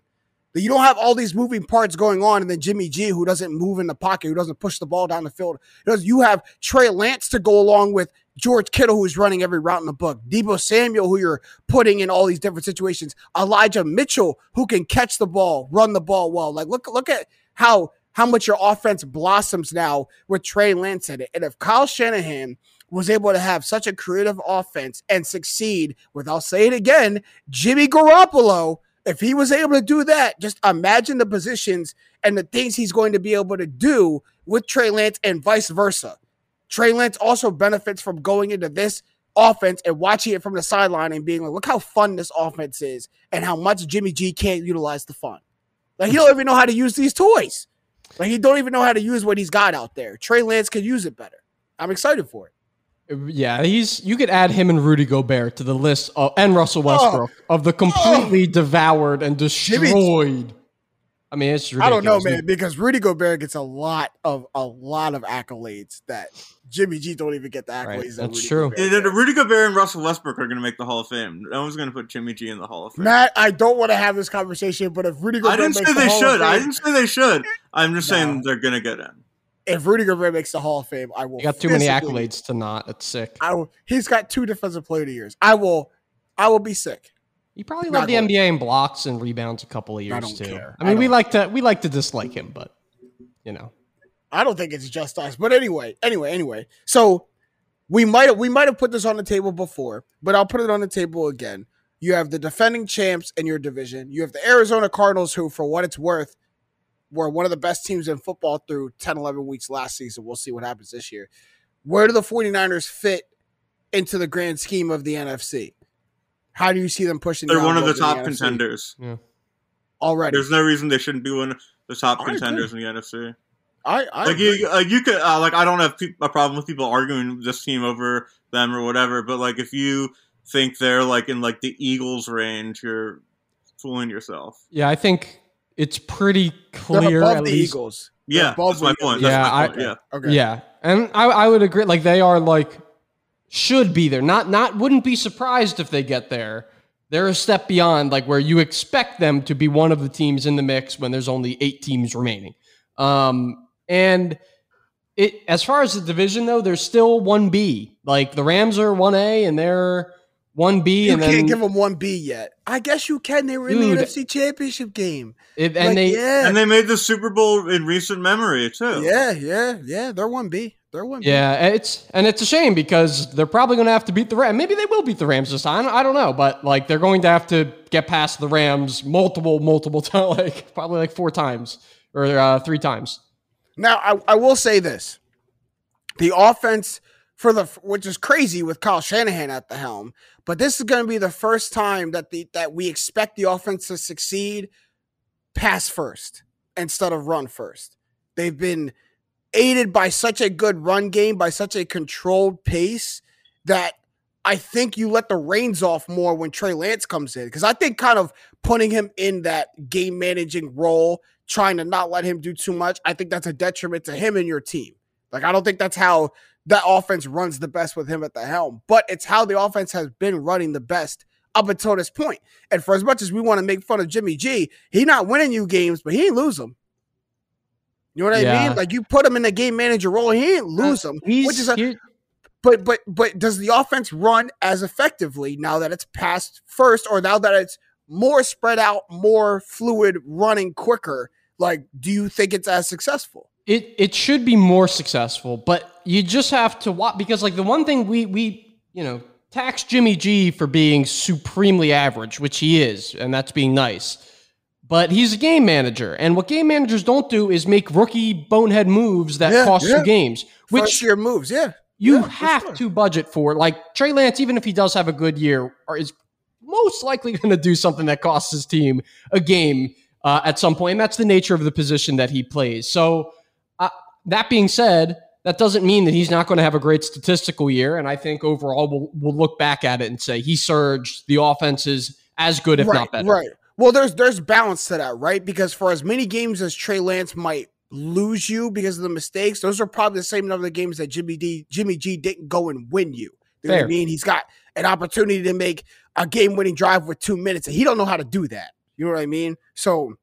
You don't have all these moving parts going on, and then Jimmy G, who doesn't move in the pocket, who doesn't push the ball down the field. You have Trey Lance to go along with George Kittle, who's running every route in the book. Deebo Samuel, who you're putting in all these different situations. Elijah Mitchell, who can catch the ball, run the ball well. Like look, look at how how much your offense blossoms now with Trey Lance in it. And if Kyle Shanahan was able to have such a creative offense and succeed with, I'll say it again, Jimmy Garoppolo, if he was able to do that, just imagine the positions and the things he's going to be able to do with Trey Lance and vice versa. Trey Lance also benefits from going into this offense and watching it from the sideline and being like, look how fun this offense is and how much Jimmy G can't utilize the fun. Like he don't even know how to use these toys. Like he don't even know how to use what he's got out there. Trey Lance could use it better. I'm excited for it. Yeah, he's you could add him and Rudy Gobert to the list of, and Russell Oh. Westbrook of the oh. completely devoured and destroyed. I mean, it's ridiculous. I don't know, man, because Rudy Gobert gets a lot of a lot of accolades that Jimmy G don't even get the accolades. Right, that that's true. Gobert Yeah, the- Rudy Gobert and Russell Westbrook are going to make the Hall of Fame. No one's going to put Jimmy G in the Hall of Fame. Matt, I don't want to have this conversation, but if Rudy Gobert I didn't say the they Hall should. of I didn't say they should. I'm just No. saying they're going to get in. if Rudy Gobert makes the Hall of Fame, I will. You got too many accolades to not. It's sick. I will. He's got two defensive player of the years. I will. I will be sick. He probably Not led the going- NBA in blocks and rebounds a couple of years don't too. care. I I mean, we don't- like to we like to dislike him, but you know, I don't think it's just us. But anyway, anyway, anyway. So we might we might have put this on the table before, but I'll put it on the table again. You have the defending champs in your division. You have the Arizona Cardinals, who, for what it's worth, were one of the best teams in football through 10, 11 weeks last season. We'll see what happens this year. Where do the 49ers fit into the grand scheme of the NFC? How do you see them pushing? They're one of the top NFC contenders. already. There's no reason they shouldn't be one of the top I agree. contenders in the NFC. I, I Like agree. you, uh, you could uh, like I don't have pe- a problem with people arguing this team over them or whatever, but like if you think they're like in like the Eagles range, you're fooling yourself. yeah, I think it's pretty They're clear. above at the least. Eagles. They're Yeah, above that's my point. That's Yeah, my I- yeah. Okay. Yeah, and I, I would agree. Like they are like should be there. Not not wouldn't be surprised if they get there. They're a step beyond like where you expect them to be one of the teams in the mix when there's only eight teams remaining. Um, and it as far as the division though, there's still one B. Like the Rams are one A and they're one B, You and can't then give them one B yet. I guess you can. They were in the Dude. NFC Championship game, it, and Like, they yeah, And they made the Super Bowl in recent memory too. yeah, yeah, yeah. They're one B. They're one. B. Yeah, it's and it's a shame because they're probably going to have to beat the Rams. Maybe they will beat the Rams this time. I don't know, but like they're going to have to get past the Rams multiple, multiple times, like probably like four times or uh, three times. Now I, I will say this: the offense for the which is crazy with Kyle Shanahan at the helm, but this is going to be the first time that the that we expect the offense to succeed pass first instead of run first. They've been aided by such a good run game, by such a controlled pace that I think you let the reins off more when Trey Lance comes in. Because I think kind of putting him in that game managing role, trying to not let him do too much, I think that's a detriment to him and your team. Like, I don't think that's how that offense runs the best with him at the helm, but it's how the offense has been running the best up until this point. And for as much as we want to make fun of Jimmy G, he not winning you games, but he ain't lose them. You know what I mean? Like you put him in the game manager role, he ain't lose them. He's Which is a, but but but does the offense run as effectively now that it's passed first, or now that it's more spread out, more fluid, running quicker? Like, do you think it's as successful? it it should be more successful, but you just have to watch because like the one thing we we you know tax Jimmy G for being supremely average, which he is, and that's being nice. But he's a game manager, and what game managers don't do is make rookie bonehead moves that Yeah, cost yeah. you games, which First year moves, yeah. you Yeah, have sure. to budget for. Like Trey Lance, even if he does have a good year, or is most likely going to do something that costs his team a game uh, at some point. And that's the nature of the position that he plays. So, uh, that being said, that doesn't mean that he's not going to have a great statistical year. And I think overall, we'll, we'll look back at it and say he surged. The offense is as good, if right, not better. Right. Well, there's there's balance to that, right? Because for as many games as Trey Lance might lose you because of the mistakes, those are probably the same number of games that Jimmy D Jimmy G didn't go and win you. You know what I Fair. mean? He's got an opportunity to make a game winning drive with two minutes, and he don't know how to do that. You know what I mean? So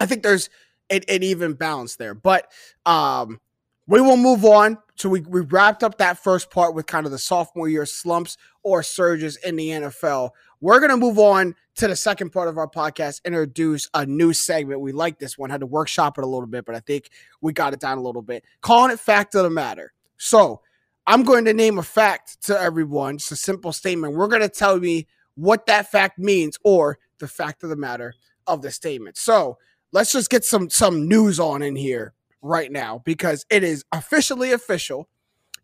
I think there's an, an even balance there. But um we will move on. So we, we wrapped up that first part with kind of the sophomore year slumps or surges in the NFL. We're going to move on to the second part of our podcast, introduce a new segment. We like this one, had to workshop it a little bit, but I think we got it down a little bit. Calling it fact of the matter. So I'm going to name a fact to everyone. It's a simple statement. We're going to tell me what that fact means or the fact of the matter of the statement. So let's just get some some news on in here right now because it is officially official.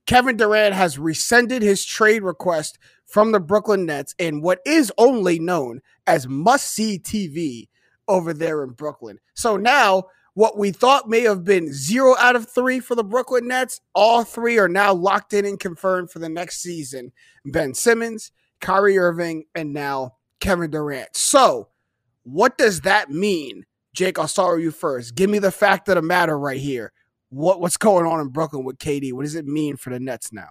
Kevin Durant has rescinded his trade request from the Brooklyn Nets in what is only known as must see TV over there in Brooklyn. So now what we thought may have been zero out of three for the Brooklyn Nets, all three are now locked in and confirmed for the next season. Ben Simmons, Kyrie Irving, and now Kevin Durant. So, what does that mean? Jake, I'll start with you first. Give me the fact of the matter right here. What what's going on in Brooklyn with KD? What does it mean for the Nets now?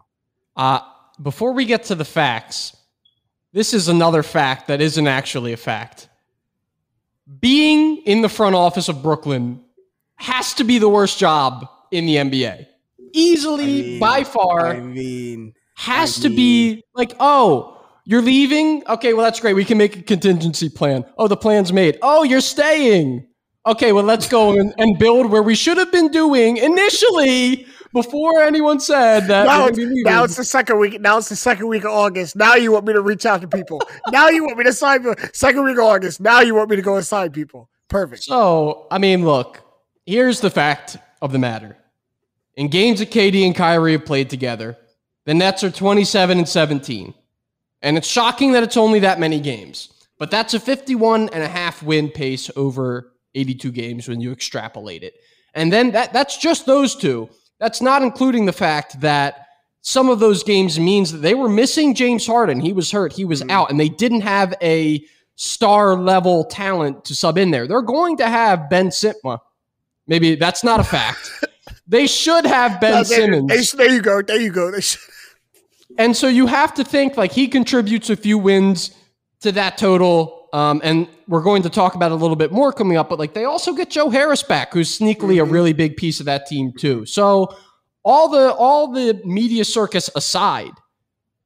Uh, before we get to the facts, this is another fact that isn't actually a fact. Being in the front office of Brooklyn has to be the worst job in the NBA. Easily, I mean, by far. I mean, has I to be like, oh, you're leaving? Okay, well, that's great. We can make a contingency plan. Oh, the plan's made. Oh, you're staying. Okay, well, let's go and, and build where we should have been doing initially before anyone said that. Now it's, now it's the second week. Now it's the second week of August. Now you want me to reach out to people. now you want me to sign people. Second week of August. Now you want me to go and sign people. Perfect. So, I mean, look, here's the fact of the matter. In games that KD and Kyrie have played together, the Nets are 27 and 17. And it's shocking that it's only that many games. But that's a 51 and a half win pace over 82 games when you extrapolate it. And then that that's just those two. That's not including the fact that some of those games means that they were missing James Harden. He was hurt, he was mm-hmm. out, and they didn't have a star level talent to sub in there. They're going to have Ben Sitma. Maybe that's not a fact. they should have Ben no, Simmons. They, there you go. There you go. They should. And so you have to think like he contributes a few wins to that total. Um, and we're going to talk about a little bit more coming up, but like they also get Joe Harris back, who's sneakily mm-hmm. a really big piece of that team too. So all the all the media circus aside,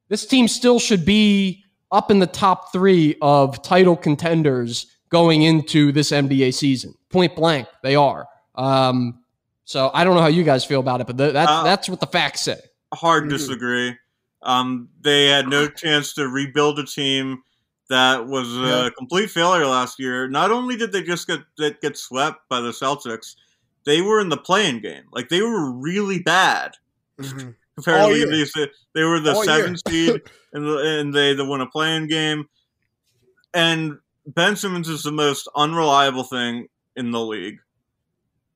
this team still should be up in the top three of title contenders going into this NBA season. Point blank, they are. Um, so I don't know how you guys feel about it, but th- that's uh, that's what the facts say. Hard mm-hmm. disagree. Um, they had no chance to rebuild a team that was a complete failure last year. Not only did they just get get swept by the Celtics, they were in the play-in game. Like they were really bad. Mm-hmm. Apparently, they, they were the seventh seed, and, the, and they the won a play-in game. And Ben Simmons is the most unreliable thing in the league,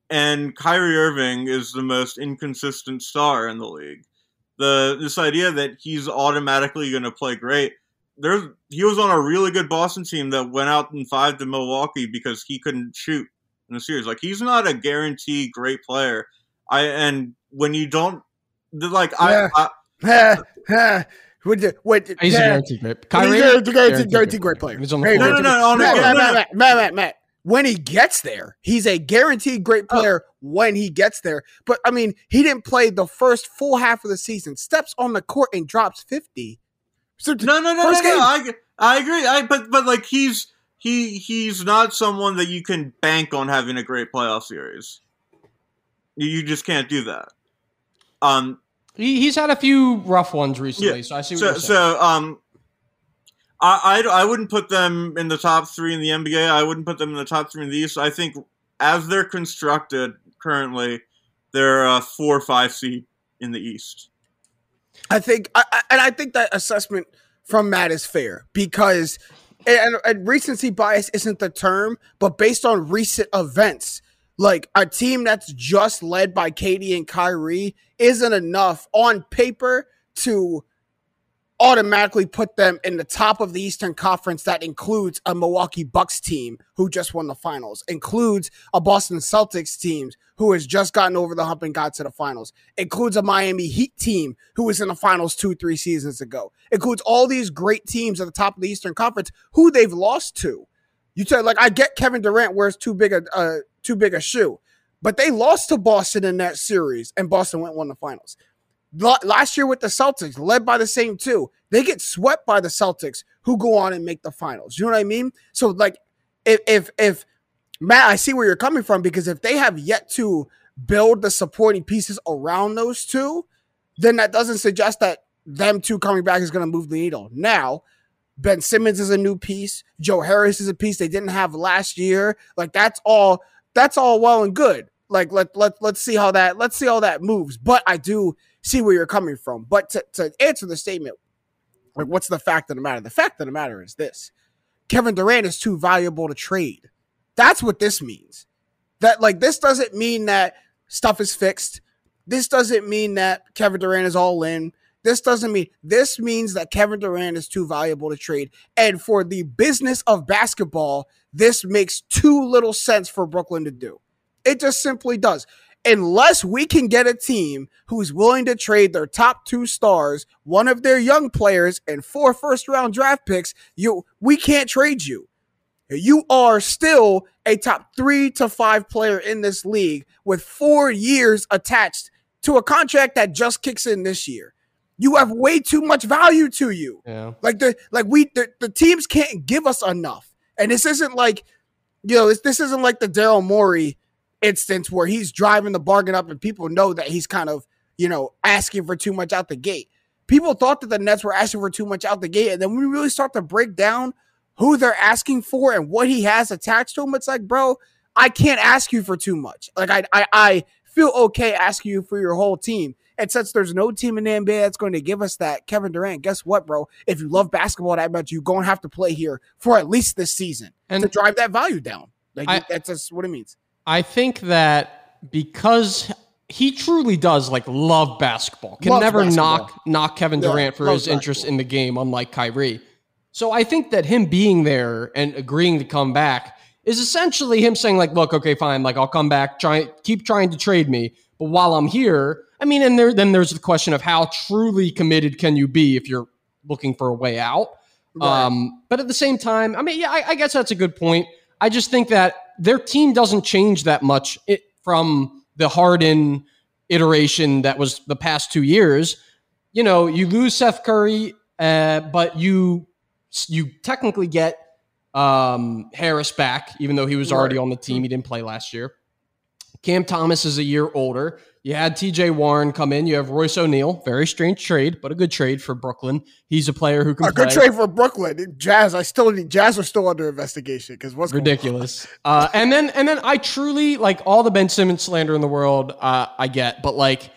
and Kyrie Irving is the most inconsistent star in the league the this idea that he's automatically going to play great. There's he was on a really good Boston team that went out and five to Milwaukee because he couldn't shoot in the series. Like he's not a guaranteed great player. I and when you don't like yeah. I. I Would you, wait, he's yeah. a guaranteed great. Kyrie, guaranteed, guaranteed, guaranteed great player. He's on the no, no, no, no, Matt, Matt, Matt, Matt, Matt, Matt, when he gets there. He's a guaranteed great oh. player oh. when he gets there. But I mean, he didn't play the first full half of the season. Steps on the court and drops 50. So no, no, no, no, no. I, I agree. I but but like he's he he's not someone that you can bank on having a great playoff series. You, you just can't do that. Um he, he's had a few rough ones recently, yeah. so I see so, So um I, I, I wouldn't put them in the top three in the NBA. I wouldn't put them in the top three in the East. I think as they're constructed currently, they're a four or five seed in the East. I think, I, and I think that assessment from Matt is fair because, and, and recency bias isn't the term, but based on recent events, like a team that's just led by KD and Kyrie isn't enough on paper to automatically put them in the top of the Eastern Conference that includes a Milwaukee Bucks team who just won the finals, includes a Boston Celtics team who has just gotten over the hump and got to the finals, includes a Miami Heat team who was in the finals two, three seasons ago, includes all these great teams at the top of the Eastern Conference who they've lost to. You tell like I get Kevin Durant wears too big a uh, too big a shoe, but they lost to Boston in that series, and Boston went won the finals last year with the Celtics, led by the same two, they get swept by the Celtics, who go on and make the finals. You know what I mean? So, like, if if if Matt, I see where you're coming from because if they have yet to build the supporting pieces around those two, then that doesn't suggest that them two coming back is going to move the needle. Now, Ben Simmons is a new piece. Joe Harris is a piece they didn't have last year. Like that's all. That's all well and good. Like let let let's see how that let's see how that moves. But I do see where you're coming from. But to, to answer the statement, like what's the fact of the matter? The fact of the matter is this Kevin Durant is too valuable to trade. That's what this means. That like this doesn't mean that stuff is fixed. This doesn't mean that Kevin Durant is all in. This doesn't mean this means that Kevin Durant is too valuable to trade. And for the business of basketball, this makes too little sense for Brooklyn to do. It just simply does. Unless we can get a team who's willing to trade their top two stars, one of their young players, and four first round draft picks, you we can't trade you. You are still a top three to five player in this league with four years attached to a contract that just kicks in this year. You have way too much value to you. Yeah. Like the like we the, the teams can't give us enough. And this isn't like, you know, this, this isn't like the Daryl Morey instance where he's driving the bargain up and people know that he's kind of, you know, asking for too much out the gate. People thought that the Nets were asking for too much out the gate. And then when we really start to break down who they're asking for and what he has attached to him, it's like, bro, I can't ask you for too much. Like I I, I feel okay asking you for your whole team. And since there's no team in the NBA that's going to give us that, Kevin Durant, guess what, bro? If you love basketball that much, you're going to have to play here for at least this season And- to drive that value down. Like I- that's just what it means. I think that because he truly does like love basketball, can Loves never basketball. knock knock Kevin Yeah, Durant for his interest in the game, unlike Kyrie. So I think that him being there and agreeing to come back is essentially him saying like, "Look, okay, fine, like I'll come back, try keep trying to trade me, but while I'm here, I mean, and there then there's the question of how truly committed can you be if you're looking for a way out." Right. Um, but at the same time, I mean, yeah, I, I guess that's a good point. I just think that their team doesn't change that much it, from the Harden iteration that was the past two years. You know, you lose Seth Curry, uh, but you you technically get um, Harris back, even though he was already on the team. He didn't play last year. Cam Thomas is a year older. You had TJ Warren come in. You have Royce O'Neal. Very strange trade, but a good trade for Brooklyn. He's a player who can a play. good trade for Brooklyn. Jazz, I still need Jazz are still under investigation because what's going on? ridiculous. Uh, and then and then I truly like all the Ben Simmons slander in the world. Uh, I get, but like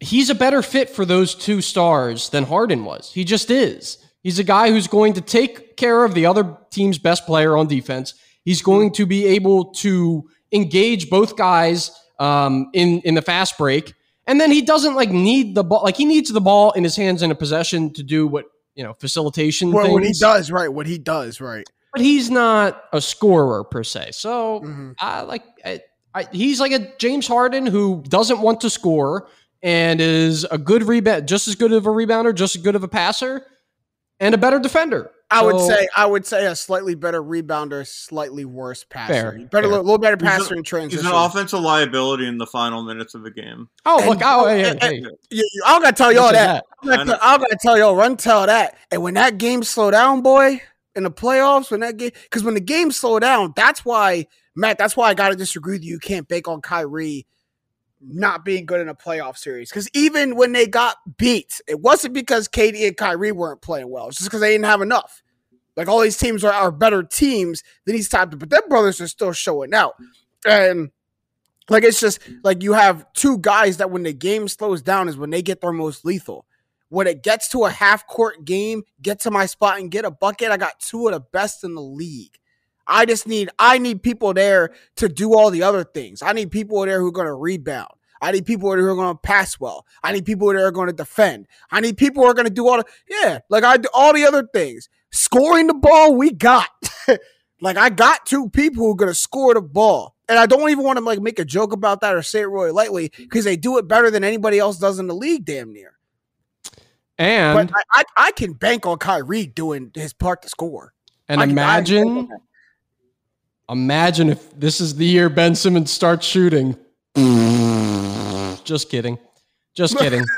he's a better fit for those two stars than Harden was. He just is. He's a guy who's going to take care of the other team's best player on defense. He's going to be able to engage both guys um, in in the fast break, and then he doesn't like need the ball. Like he needs the ball in his hands in a possession to do what you know facilitation What, what he does, right? What he does, right? but he's not a scorer per se. So Mhm. I like I, I, he's like a James Harden who doesn't want to score and is a good rebound, just as good of a rebounder, just as good of a passer, and a better defender. I would say I would say a slightly better rebounder, slightly worse passer. Fair, better. A little, little better He's a- passer in transition. He's an offensive liability in the final minutes of the game. Oh, And- look! Oh, oh hey, hey, and- hey. You- you- I gotta tell y'all Look at that. I'm gonna, tell, I'm gonna tell y'all, run tell that. And when that game slow down, boy, in the playoffs, when that game, because when the game slow down, that's why, Matt, that's why I gotta disagree with you. You can't bake on Kyrie not being good in a playoff series. Because even when they got beat, it wasn't because KD and Kyrie weren't playing well. It's just because they didn't have enough. Like all these teams are, are better teams than these types, but them brothers are still showing out. And like it's just like you have two guys that when the game slows down is when they get their most lethal. When it gets to a half court game, get to my spot and get a bucket. I got two of the best in the league. I just need I need people there to do all the other things. I need people there who are going to rebound. I need people there who are going to pass well. I need people there who are going to defend. I need people who are going to do all the yeah, like I do all the other things. Scoring the ball, we got. like I got two people who are going to score the ball. And I don't even want to like make a joke about that or say it really lightly because they do it better than anybody else does in the league damn near. And But I, I, I can bank on Kyrie doing his part to score. and I can- I can imagine, that. Imagine if this is the year Ben Simmons starts shooting. Just kidding, just kidding.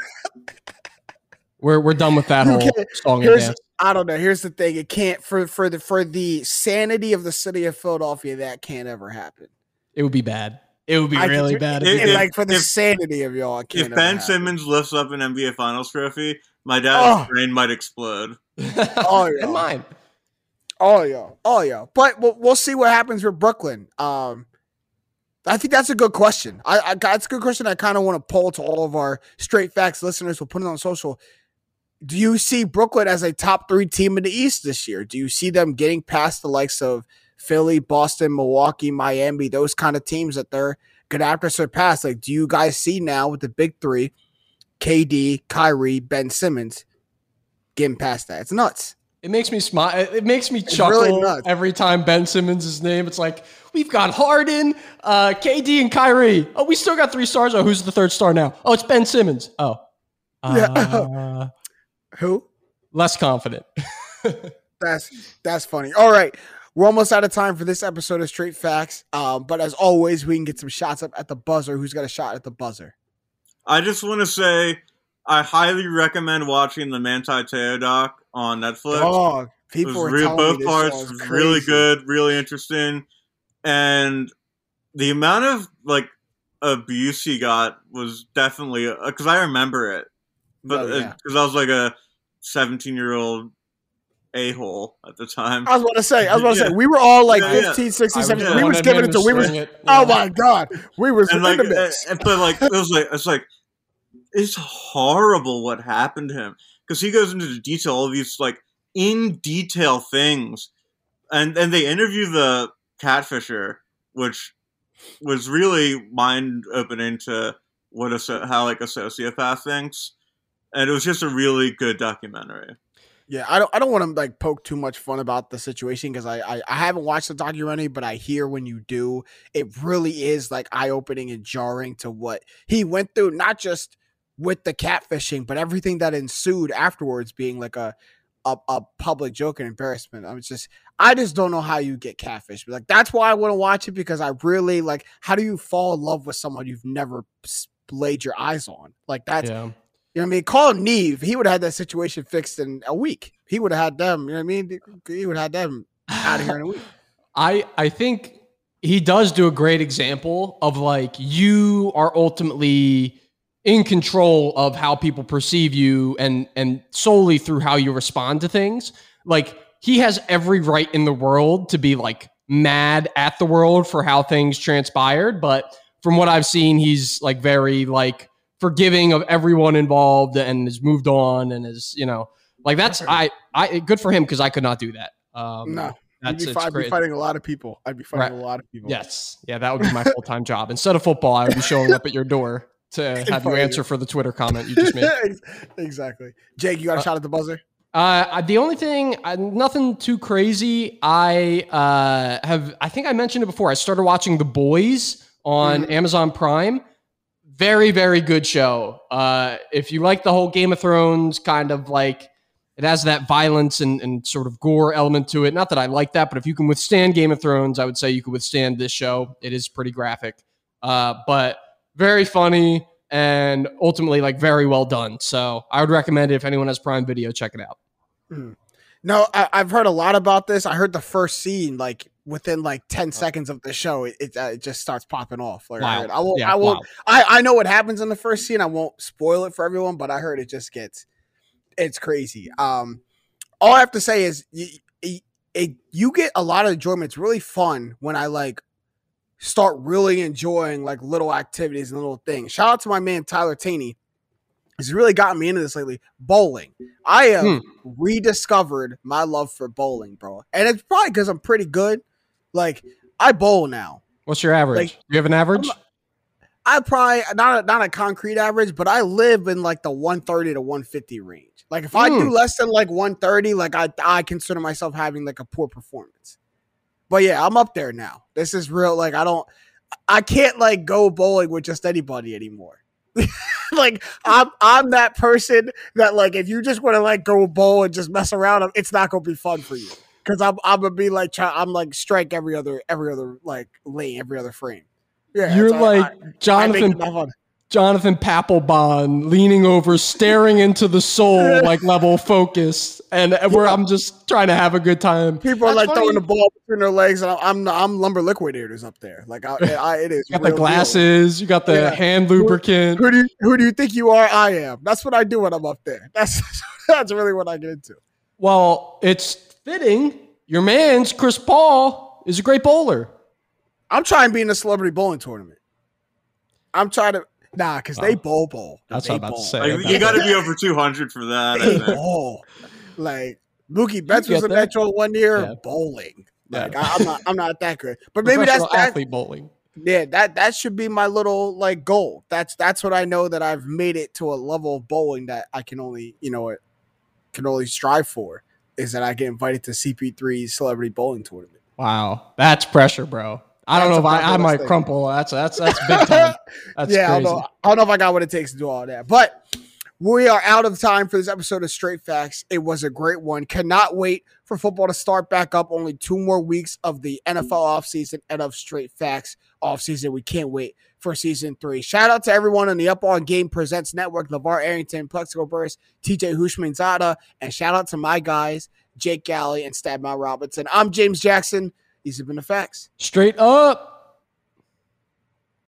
We're we're done with that whole song and dance. I don't know. Here's the thing. It can't for for the for the sanity of the city of Philadelphia. That can't ever happen. It would be bad. It would be I really do- bad. If- if it And, did. like for the if- sanity of y'all, can't If Ben. Simmons lifts up an NBA Finals trophy, my dad's Oh. brain might explode. Oh, yeah. and mine. Oh yeah, oh yeah. But we'll, we'll see what happens with Brooklyn. Um, I think that's a good question. I, I that's a good question. I kind of want to poll to all of our straight facts listeners. We'll put it on social. Do you see Brooklyn as a top three team in the East this year? Do you see them getting past the likes of Philly, Boston, Milwaukee, Miami, those kind of teams that they're gonna have to surpass. Like, do you guys see now with the big three, KD, Kyrie, Ben Simmons, getting past that? It's nuts. It makes me smile. It makes me It's chuckle really every time Ben Simmons' name. It's like we've got Harden, uh, KD, and Kyrie. Oh, we still got three stars. Oh, who's the third star now? Oh, it's Ben Simmons. Oh, Yeah. uh, Who? less confident. That's that's funny. All right. We're almost out of time for this episode of Straight Facts. Um, but as always, we can get some shots up at the buzzer. Who's got a shot at the buzzer? I just want to say I highly recommend watching the Manti Te'o doc on Netflix. Dog. It People was were real, both parts show is was really good, really interesting, and the amount of like abuse he got was definitely because I remember it, but Oh, because yeah. I was like a seventeen year old a hole at the time. I was about to say, I was about to Yeah. say, we were all like Yeah, yeah. 15, 16, 17. yeah. We was giving it to, we was, string it. oh my God. We was and in like, the mix. uh, but like it was like it's like it's horrible what happened to him because he goes into detail all these like in detail things, and and they interview the catfisher, which was really mind opening to what a how like a sociopath thinks, and it was just a really good documentary. Yeah, I don't I don't want to like poke too much fun about the situation because I, I I haven't watched the documentary, but I hear when you do, it really is like eye opening and jarring to what he went through, not just with the catfishing, but everything that ensued afterwards being like a a, a public joke and embarrassment. I'm just I just don't know how you get catfished. But like that's why I want to watch it because I really like how do you fall in love with someone you've never laid your eyes on? Like that's Yeah. you know what I mean? Call Nev. He would have had that situation fixed in a week. He would have had them. You know what I mean? He would have had them out of here in a week. I I think he does do a great example of like you are ultimately in control of how people perceive you and and solely through how you respond to things. Like he has every right in the world to be like mad at the world for how things transpired, but from what I've seen he's like very like forgiving of everyone involved and has moved on and is, you know, like that's I I good for him because I could not do that. Um No, that's I'd be, I'd be fighting a lot of people. I'd be fighting Right. a lot of people. Yes. Yeah, that would be my full time job. Instead of football, I would be showing up at your door to have you answer you. for the Twitter comment you just made. exactly. Jake, you got a Uh, shot at the buzzer? Uh, the only thing, uh, nothing too crazy. I uh, have, I think I mentioned it before. I started watching The Boys on Mhm. Amazon Prime. Very, very good show. Uh, if you like the whole Game of Thrones kind of like, it has that violence and, and sort of gore element to it. Not that I like that, but if you can withstand Game of Thrones, I would say you could withstand this show. It is pretty graphic, uh, but very funny and ultimately like very well done. So I would recommend it if anyone has Prime Video, check it out. No, I, I've heard a lot about this. I heard the first scene like within like ten seconds of the show. It it, uh, it just starts popping off. Like I, Wow. heard. I won't. Yeah, I won't. wow. I I know what happens in the first scene. I won't spoil it for everyone, but I heard it just gets. It's crazy. Um, all I have to say is you, it, you get a lot of enjoyment. It's really fun when I like start really enjoying like little activities and little things. Shout out to my man Tyler Taney. He's really gotten me into this lately. Bowling. I have Hmm. rediscovered my love for bowling, bro. And it's probably because I'm pretty good. Like I bowl now. What's your average? Like, you have an average? I probably not a, not a concrete average, but I live in like the 130 to 150 range. Like if I do Hmm. less than like 130, like I I consider myself having like a poor performance. But yeah, I'm up there now. This is real. Like I don't, I can't like go bowling with just anybody anymore. like I'm I'm that person that like if you just want to like go bowl and just mess around, it's not gonna be fun for you. Cause I'm I'm gonna be like try, I'm like strike every other every other like lane every other frame. Yeah, You're like I- I Jonathan fun. Jonathan Papelbon leaning over, staring into the soul, like level focus, and where I'm just trying to have a good time. People are That's like throwing the ball between their legs, and I'm I'm lumber liquidators up there. Like I, I it is. You got real the deal. glasses, you got the Yeah. hand lubricant. Who do you who do you think you are? I am. That's what I do when I'm up there. That's that's really what I get into. Well, it's fitting. Your man's Chris Paul is a great bowler. I'm trying to be in a celebrity bowling tournament. I'm trying to nah, because they Oh. bowl bowl. That's they what I'm about to bowl. say. Like, about you got to be over 200 for that. I They bowl. Like Mookie Betts was a that. Metro one year Yeah. bowling. Like Yeah. I, I'm not, I'm not that good. But maybe that's Professional that, athlete bowling. yeah, that that should be my little like goal. That's that's what I know that I've made it to a level of bowling that I can only, you know, it can only strive for is that I get invited to CP3's celebrity bowling tournament. Wow, that's pressure, bro. I don't know if I, I might crumple. That's that's that's big time. That's yeah, I don't, know, I don't know if I got what it takes to do all that. But we are out of time for this episode of Straight Facts. It was a great one. Cannot wait for football to start back up. Only two more weeks of the NFL offseason and of Straight Facts offseason. We can't wait for season three. Shout out to everyone on the Up On Game Presents Network, LaVar Arrington, Plaxico Burress, TJ Houshmandzadeh, and shout out to my guys, Jake Galley and Stat Matt Robinson. I'm James Jackson. These have been the facts. Straight up.